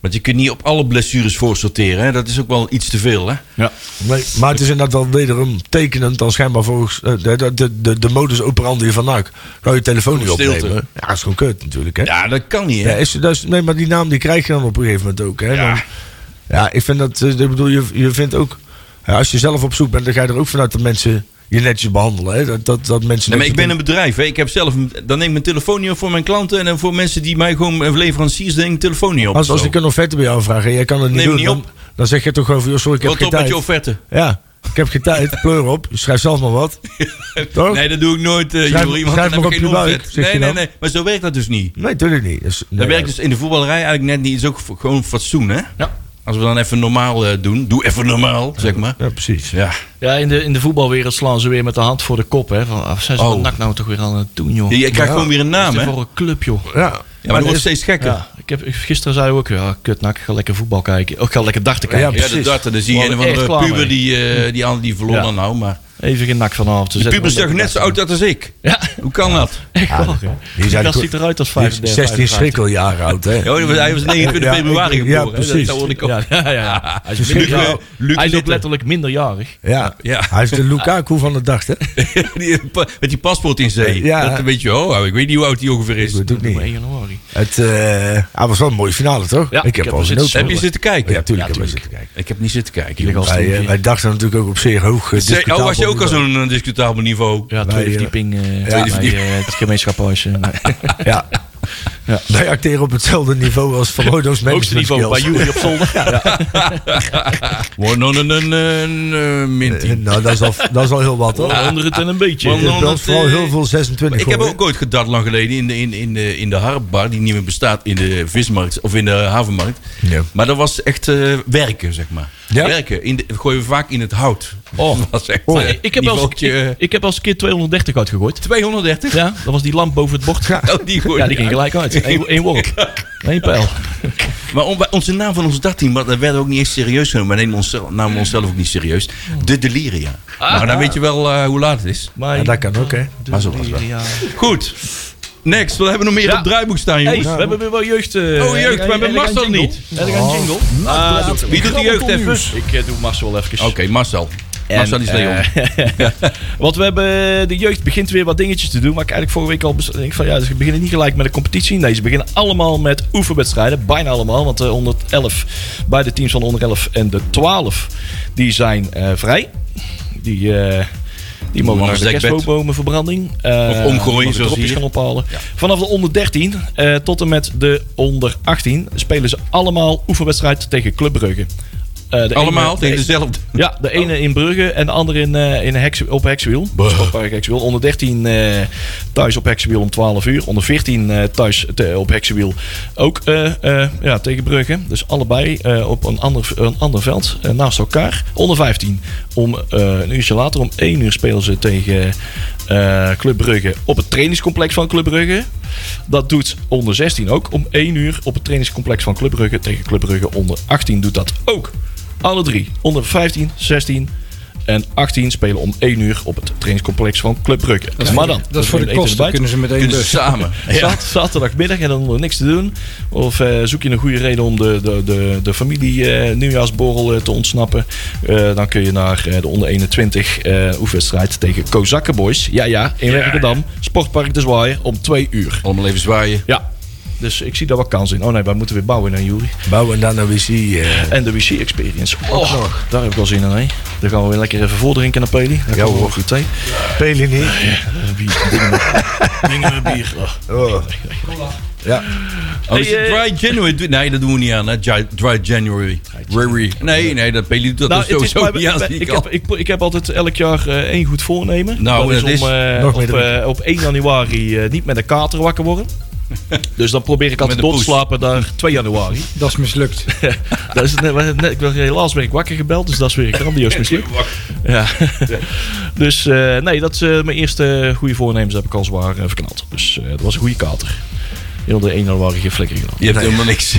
Want je kunt niet op alle blessures voorsorteren. Hè? Dat is ook wel iets te veel. Hè? Ja. Nee, maar het is inderdaad wel wederom tekenend dan schijnbaar volgens eh, de, de, de, de, de modus operandi van NAC. Ga je telefoon niet Stilte. opnemen. Ja, dat is gewoon kut natuurlijk. Hè? Ja, dat kan niet. Hè? Ja, is, dat is, nee, maar die naam die krijg je dan op een gegeven moment ook. Hè? Ja. Dan- ja, ik vind dat, eh, ik bedoel, je, je vindt ook, ja, als je zelf op zoek bent, dan ga je er ook vanuit dat mensen je netjes behandelen. Hè? Dat, dat, dat mensen Nee, maar ik ben een bedrijf. Hè? Ik heb zelf, dan neem ik mijn telefoon niet op voor mijn klanten. En dan voor mensen die mij gewoon eh, leveranciers, neem ik telefoon niet op. Als, ik een offerte bij jou vraag en jij kan het niet Neem doen, niet dan, op. dan zeg je toch joh, sorry, ik heb Wat geen op met je offerte. Ja, ik heb geen tijd, *laughs* pleur op, schrijf zelf maar wat. *laughs* Toch? Nee, dat doe ik nooit, eh Schrijf- Jury, want schrijf dan heb maar ik geen buik, Nee, nee, dan. nee. Maar zo werkt dat dus niet. Nee, natuurlijk niet. Dus, nee, Dat werkt dus in de voetballerij eigenlijk net niet. Het is ook gewoon fatsoen, hè? Ja. Als we dan even normaal eh, doen. Doe even normaal, zeg maar. Ja, precies. Ja. Ja, in de, in de voetbalwereld slaan ze weer met de hand voor de kop. Hè. Van, ah, zijn ze Oh. nak nou toch weer aan het doen, joh? Je, je krijgt Ja. gewoon weer een naam, hè? voor een club, joh? Ja, Ja, maar dat wordt steeds gekker. Ja, ik heb, gisteren zei ik ook, ja, kut nak, ga lekker voetbal kijken. Ook ga lekker darten Ja, kijken. Ja, de precies. darten, dan zie je We een andere klaar puber mee. die, eh, die, aan die dan nou. Maar Even geen nak vanavond. de pubers zijn net zo oud als ik. Ja, Hoe kan dat? *laughs* echt die gast ziet eruit als die is 35. 16 schrikkeljaren oud, hè? Ja, hij was- hij was 29 Ja, februari ja, geboren. hè. precies. Dat hoorde ik ook. Ja, ja, ja. Hij is, eh, hij is ook letterlijk minderjarig. Ja. Ja. hij is de Lukaku van de dag, hè? *laughs* Die, pa- met die paspoort in zee. Ja. Dat een beetje, oh, ik weet niet hoe oud die ongeveer is. Weet ook Op niet. 1 januari. Het eh, hij was wel een mooie finale, toch? Ja, ik ik heb heb wel genoten. zitten Heb je zitten kijken? Ja, tuurlijk Ja, heb ik zitten kijken. Ik heb niet zitten kijken. Wij, eh, wij dachten natuurlijk ook op zeer hoog uh, Oh, was je ook al zo'n eh, discutabel niveau? Ja, tweede eh, verdieping. eh tweede bij, verdieping. eh, het eh, *laughs* Ja. Ja. Wij acteren op hetzelfde niveau als Van Hooydon's hoogste niveau bij. Jury op zolder. *laughs* Ja. Gewoon een, een, een, eh, mintie. Nou, dat is, al, dat is al heel wat, hoor. Onder het en een beetje. Want dan- is dat, vooral heel veel 26 Ik heb ook ooit gedart lang geleden in de, in, in de, in de harpbar, die niet meer bestaat in de vismarkt of in de havenmarkt. Ja. Maar dat was echt eh, werken, zeg maar. Ja? Werken. In de, gooien we vaak in het hout. Oh, dat was echt Oh. eh, Ik heb, eens, niveautje, ik, ik heb een keer 230 uitgegooid. 230. Ja, dat was die lamp boven het bord. *laughs* Oh, die Ja, die ging gelijk uit. *laughs* Eén één worp. Eén pijl. *laughs* Maar onze naam van ons maar dat werden we ook niet eens serieus genomen. We nemen onszelf, namen onszelf ook niet serieus. De Deliria. nou, dan weet je wel eh, hoe laat het is. Maar, Ja, dat kan ook, hè? Maar zo was het wel. Ja. Goed. Next, wat hebben we nog meer Ja. op het draaiboek staan, Hey, jongens? we hebben weer wel jeugd. eh, Oh, jeugd, we hebben en- en- Marcel niet. En ik een jingle. Ah, doet- Wie doet de jeugd even? Ik eh, doe Marcel wel even. Oké, Marcel. En, Marcel is Leon. eh, *laughs* Want we hebben de jeugd begint weer wat dingetjes te doen. Maar ik eigenlijk vorige week al denk van ja, ze beginnen niet gelijk met een competitie. Nee, ze beginnen allemaal met oefenwedstrijden. Bijna allemaal. Want de 111 beide teams van de 111 en de 12 die zijn eh, vrij. Die, eh, die mogen naar de eh Of omgooien, zoals hier. gaan ophalen. Vanaf de onder 13 eh, tot en met de onder 18 spelen ze allemaal oefenwedstrijd tegen Club Brugge. Eh, de Allemaal tegen de- dezelfde. ja, de ene in Brugge en de andere in, eh, in Heks, op Hexwiel. Sportpark Hexwiel. Onder 13 eh, thuis op Hexwiel om 12 uur. Onder 14 eh, thuis te- op Hexwiel ook eh, eh, ja, tegen Brugge. Dus allebei eh, op een ander, een ander veld eh, naast elkaar. Onder 15 om eh, een uurtje later om 1 uur spelen ze tegen eh, Club Brugge op het trainingscomplex van Club Brugge. Dat doet onder 16 ook om 1 uur op het trainingscomplex van Club Brugge tegen Club Brugge. Onder 18 doet dat ook. Alle drie. Onder 15, 16 en 18 spelen om 1 uur op het trainingscomplex van Club Brugge. maar dan. Dat is voor de kosten, kunnen ze meteen dus. samen. *laughs* Zat- zaterdagmiddag en dan niks te doen. Of eh, zoek je een goede reden om de, de, de, de familie eh, nieuwjaarsborrel eh, te ontsnappen. Dan kun je naar de onder 21 eh oefenwedstrijd tegen Kozakkenboys. Ja, ja, in Werkendam. Sportpark de Zwaaier om 2 uur. Allemaal even zwaaien. Ja. Dus ik zie daar wat kans in. Oh nee, wij moeten weer bouwen naar Jury. Bouwen en daarna weer zie eh, En de WC Experience. Oh, daar heb ik wel zin in. Hè? Dan gaan we weer lekker even voordrinken naar Peli. Dan Ja, we hoor. goed thee. Pelen niet. Eh, bier. *laughs* Dingen met, dingen met bier. Oh. Oh. Ja. Oh, is Hey, het eh, dry January? Nee, dat doen we niet aan. Hè? Dry, dry January. Rary. Nee, nee, dat Peli doet dat Nou, dus sowieso niet aan. ik, heb, ik, ik heb altijd elk jaar eh, één goed voornemen. Nou, dat dat is om is eh, nog op, meer eh, op 1 januari eh, niet met een kater wakker worden. *laughs* Dus dan probeer ik altijd door te slapen naar 2 *laughs* januari. Dat is mislukt. *laughs* dat is net, net, ik ben, helaas ben ik wakker gebeld, dus dat is weer grandioos mislukt. Ja. dus eh, nee, dat is eh, mijn eerste goede voornemens heb ik al zwaar eh, verknald. Dus eh, dat was een goede kater. Heel de 1 januari geen flikker gedaan. Je hebt helemaal niks.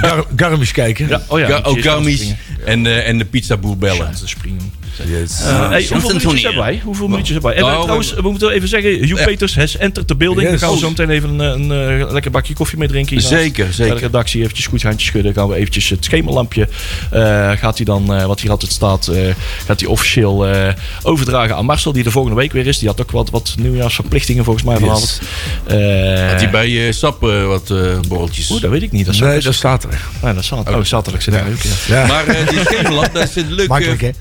Gar Garmisch kijken. Ja, oh ja, Ga- ook cheers, Garmi's springen. en, eh, en de pizzaboer bellen. Springen. Yes. Eh, hey, hoeveel minuutjes hebben wij? Hoeveel minuutjes hebben wij? En, Oh, eh, trouwens, we moeten even zeggen, Ja. Peters has entered the building. Yes. Daar gaan we zo meteen even een, een, eh, lekker bakje koffie mee drinken. hiernaast. Zeker, zeker. de redactie eventjes goed handje schudden. Gaan we eventjes het schemerlampje. eh, gaat hij dan, eh, wat hier altijd staat, eh, gaat hij officieel eh, overdragen aan Marcel. Die er volgende week weer is. Die had ook wat, wat nieuwjaarsverplichtingen volgens mij vanavond. Eh, Had hij bij eh, Sap wat eh borreltjes. Oeh, dat weet ik niet. Dat, is Nee, ook- dat. Nee, dat is zaterdag. Oh, zaterdag zit ook. Ja. Maar eh, die schemerlamp, dat is een leuk,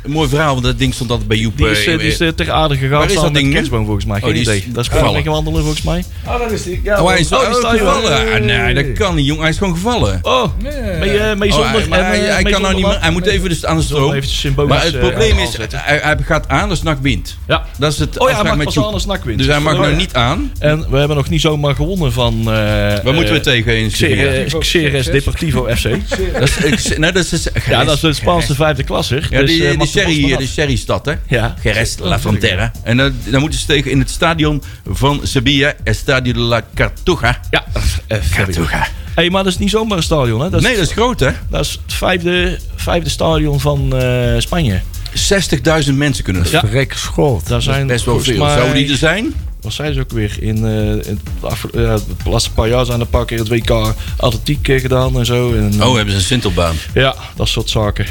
mooi verhaal. Want dat ding stond altijd bij Joep. Die is, eh, eh, die is eh, ter aarde gegaan. Waar is dat ding kerstboom volgens mij. Geen Oh, die is idee. Dat is gevallen. wandelen volgens mij. Oh, dat is die. Ja, Oh, hij is, Oh, oh, die staat hier gevallen. Ah, nee, dat kan niet, jong. Hij is gewoon gevallen. Oh, mee, eh, mee Oh, zonder. hij, maar en, hij, hij mee kan nou zonder niet meer. Hij moet even dus aan de stroom. we Maar het probleem is, hij, hij gaat aan als nak wint. Ja. Dat is het Oh ja, hij mag aan als nak wint. Dus hij mag Oh, nou niet aan. En we hebben nog niet zomaar gewonnen van... eh Waar moeten we tegen? Xeres, Deportivo FC. Dat is, ik- nee, dat is, Ja, dat is de Spaanse vijfde klasse. Ja, Dus, die, de mag Sherry-stad, hè? Ja. Jerez La Frontera. En dan, dan moeten ze tegen in het stadion van Sevilla, Estadio de la Cartuja. Ja, eh, Cartuja. Hey, maar dat is niet zomaar een stadion, hè? Dat is, Nee, dat is groot, hè? 60.000 dat is het vijfde, vijfde stadion van eh, Spanje. mensen kunnen er. Ja. Rek schoot. Daar zijn Best wel veel. mij- Zouden die er zijn? Wat zijn ze ook weer? In, eh, in de, de laatste paar jaar zijn er een paar keer het WK atletiek eh, gedaan en zo. En, Oh, hebben ze een Sintelbaan. Ja, dat soort zaken.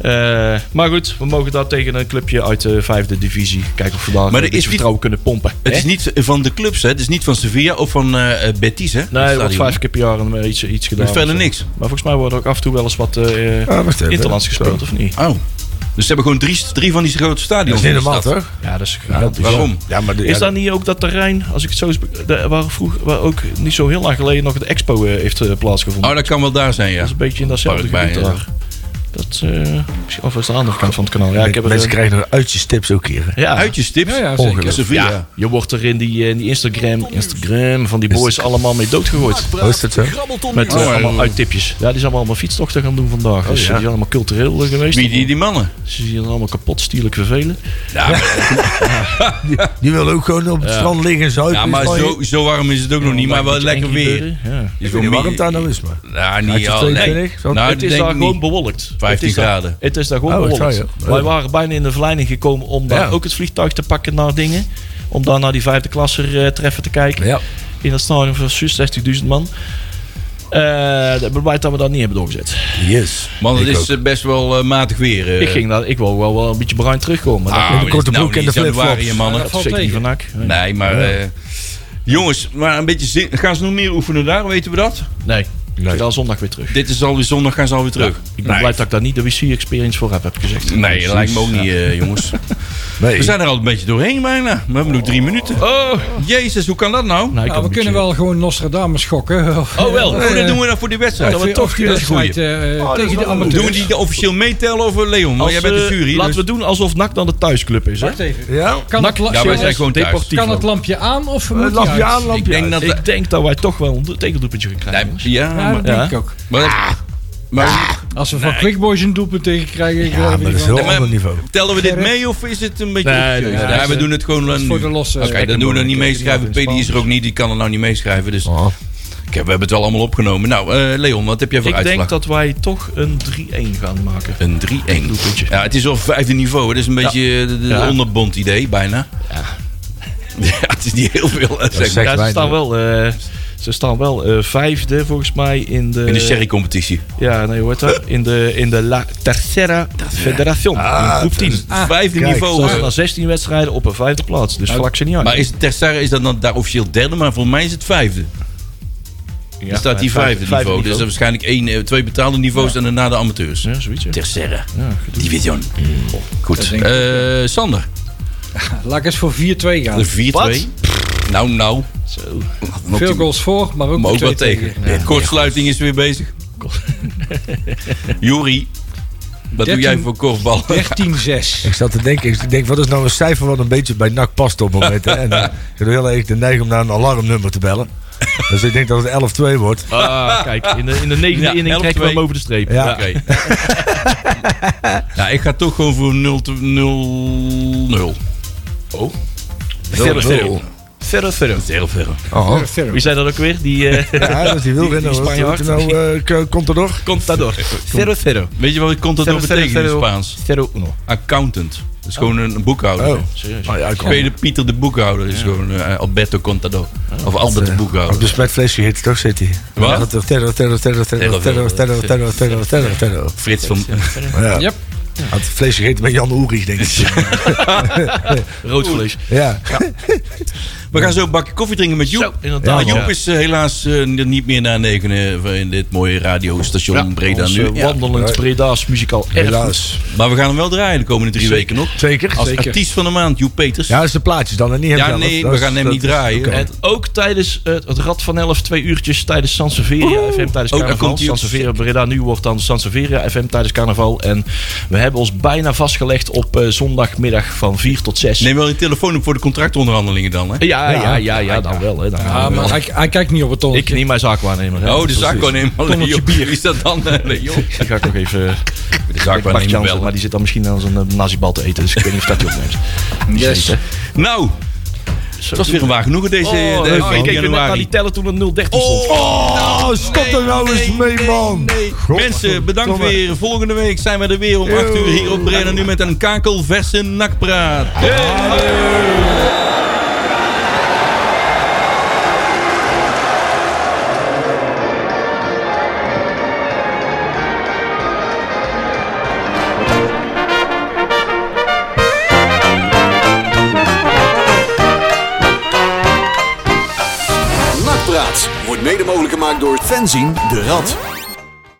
Eh, maar goed, we mogen daar tegen een clubje uit de vijfde divisie. Kijken of we daar Maar er is niet- vertrouwen kunnen pompen. Het Hè? is niet van de clubs, hè? Het is niet van Sevilla of van eh, eh, Betis, hè? Nee, er wordt vijf keer per jaar een, iets, iets gedaan. verder of zo. niks. Maar volgens mij wordt er ook af en toe wel eens wat eh Ah, even. interlands gespeeld, of niet? Oh. Dus ze hebben gewoon drie, drie van die grote Dat stadions. is de normaal, stad. toch? Ja, dat is Ja, gigantisch. Waarom? Ja, maar de, Is ja, dat niet ook dat terrein, als ik het zo eens waar, vroeg, waar ook niet zo heel lang geleden nog de expo eh, heeft eh, plaatsgevonden? Oh, dat kan wel daar zijn, ja. Dat is een beetje in datzelfde gebied daar. Dat, eh, misschien- of is de andere kant van het kanaal? Ja, ik heb er mensen een- krijgen nog uitjestips ook hier. hè. ja, Uitjestips? Ja, ja, zeker. Ja, je wordt er in die, eh, in die Instagram, Instagram van die boys allemaal mee doodgegooid. Hoe is dat zo? Met eh, Oh, allemaal uittipjes. Ja, die zijn allemaal fietstochten gaan doen vandaag. dus ja. die zijn allemaal cultureel eh, geweest. Wie die, die mannen? Ze zien er allemaal kapot stierlijk vervelen. Ja, *laughs* Die willen ook gewoon op het strand liggen en zuipen. ja, maar zo, zo warm is het ook nog niet, maar wel lekker weer. Ja. Is Ik weet wel niet meer- warm het daar nou is, maar. Ja, niet al. 22, zo. Nou, het is daar gewoon bewolkt. 15 het daar- graden. het is daar gewoon Oh. Wij waren bijna in de verleiding gekomen om daar Ja. ook het vliegtuig te pakken naar dingen. Om daar naar die vijfde klasse eh, treffen te kijken. Ja. In dat stadion van 60.000 man. Eh dat bewijst dat we dat niet hebben doorgezet. Yes. Man, het is eh, best wel matig weer. ik, ging daar, ik wil wel, wel een beetje bruin terugkomen. Maar Ah, dat, de korte is broek en de flipflops. mannen. dat zeker niet van. Nee. Nee, maar... eh, jongens, maar een beetje zin... Gaan ze nog meer oefenen daar? Weten we dat? nee. Nee. Ik ga zondag weer terug. Dit is alweer zondag, gaan ze alweer terug. Ik ben blij dat ik daar niet de WC-experience voor heb, heb ik gezegd. Nee, dat lijkt me ook niet, eh, jongens. *laughs* Nee. We zijn er al een beetje doorheen bijna. We hebben nog drie minuten. Oh, Jezus, hoe kan dat nou? nou, we kunnen beetje- wel gewoon Nostradamus schokken. *laughs* Of, Oh, wel. Oh, dat eh, doen we dan voor die wedstrijd. dat we toch die dat wedstrijd eh, tegen de amateurs. Doen we die officieel meetellen over Leon? Want Als, jij bent de jury. Laten dus- we doen alsof NAC dan de thuisclub is. Hè? Wacht even. Ja? Kan, NAC, het, la- Ja, wij zijn gewoon thuis. Deportivo. kan het lampje aan of moet Uh, lampje aan, lampje Ik denk dat... Ik denk dat wij toch wel een tegendoelpuntje gaan krijgen. Ja, Ja, maar... dat denk ik ook. maar, maar Als we van Quick Boys een doelpunt tegen krijgen, Ja, maar ik dat is wel. een heel ander niveau. tellen we dit mee of is het een beetje... Nee, nee, nee, we nee. doen het gewoon... Dat eh, voor de losse. Oké, dan doen we er niet meeschrijven. Pedi is er ook niet, die kan er nou niet meeschrijven. Dus Oh. We hebben het wel allemaal opgenomen. Nou, eh, Leon, wat heb jij voor Ik uitslag? denk dat wij toch een 3-1 gaan maken. Een 3-1. Doelpuntje. Ja, het is wel vijfde niveau. Het is een beetje eh, de, de Ja. onderbond idee, bijna. *laughs* Ja. het is niet heel veel. eh, zeg zegt maar. Ja, ze staan wel, eh, ze staan wel eh, vijfde volgens mij in de... In de sherry-competitie. Ja, nee, hoe heet dat? In de, in de La Tercera Federación. in groep 10. Ah, vijfde kijk, niveau. Ze eh. staan na 16 wedstrijden op een vijfde plaats. Dus vlak ze niet uit. Maar is Tercera is dat dan daar officieel derde, maar voor mij is het vijfde. Ja, Dan staat die vijf- vijfde, vijfde niveau. Dus dat is waarschijnlijk één, eh, twee betaalde niveaus en daarna de amateurs. Ja, zoiets. Ja. Tercera. Ja. Division. Goed. denk ik Eh, Sander. *laughs* Laat ik eens voor 4-2 gaan. De 4-2. Nou, nou. Zo. Veel goals voor, maar ook, maar ook tegen. tegen. Kortsluiting is weer bezig. *laughs* Jury, wat doe jij voor korfbal? 13-6. *laughs* ik zat te denken, ik denk, wat is nou een cijfer wat een beetje bij NAC past op het moment. Hè? En dan, ik heb heel erg de neiging om naar een alarmnummer te bellen. *laughs* Dus ik denk dat het 11-2 wordt. Ah, kijk, in de, in de negende ja, inning krijg je hem over de streep. Ja. Okay. ja, ik ga toch gewoon voor 0-0. Oh. 0-0. Ferro Ferro. Ferro Ferro. Wie zei dat ook weer? Die, uh, ja, dat is die wilde. Die, die Spanjaard. Nou, contador. Contador. Ferro Ferro. Weet je wat contador betekent ferro, in Spaans? Ferro uno. Accountant. Dat is gewoon een boekhouder. Oh. Serieus? Oh, Pieter de boekhouder is gewoon Alberto Contador. Of Albert de boekhouder. Dus met vleesje heet toch zit hij. Wat? Terro, terro, terro, terro, terro, terro, terro, terro, terro, terro. Frits van... Ja. Yep. Ja. Het vleesje gegeten bij Jan Oerig, denk ik. Rood vlees. Ja. We gaan zo een bakje koffie drinken met Joep. Zo, inderdaad. Ja, Joep Ja. is eh, helaas eh, niet meer na negen eh, in dit mooie radiostation Breda Ons, nu. wandelend Breda's muzikaal. Helaas. Maar we gaan hem wel draaien de komende drie weken nog. Zeker? Als Zeker. artiest van de maand, Joep Peters. Ja, dat is de plaatjes dan en niet Ja, nee, Dat we gaan hem niet draaien. En ook tijdens het Rad van 11, twee uurtjes tijdens Sanseveria FM tijdens Oh, carnaval. Sanseveria Breda nu wordt dan Sanseveria FM tijdens carnaval. En we hebben ons bijna vastgelegd op eh, zondagmiddag van 4 tot 6. Neem wel je telefoon op voor de contractonderhandelingen dan, hè? Ja, ja, ja, ja, dan wel. Hè, dan gaan Ja, we maar wel. hij, hij kijkt niet op het ton. Ik niet mijn zaakwaarnemer. hè. Oh, de zaakwaarnemer. Tonnetje bier. Is dat dan, *laughs* eh, Leon? Die ga ik nog even... De zaakwaarnemer bellen. maar die zit dan misschien aan zijn uh, nazibal te eten. Dus ik weet niet of dat die opneemt. *laughs* Yes. Nou, dat was weer een waar genoegen deze Oh, de ik 14 keek net naar die tellen toen het 013 stond. Oh, stop er nou eens mee, man. God. Mensen, bedankt weer. Volgende week zijn we er weer om 8 uur hier op Breda. Nu met een kakelverse nakpraat. Nakpraat wordt Fenzien de Rad.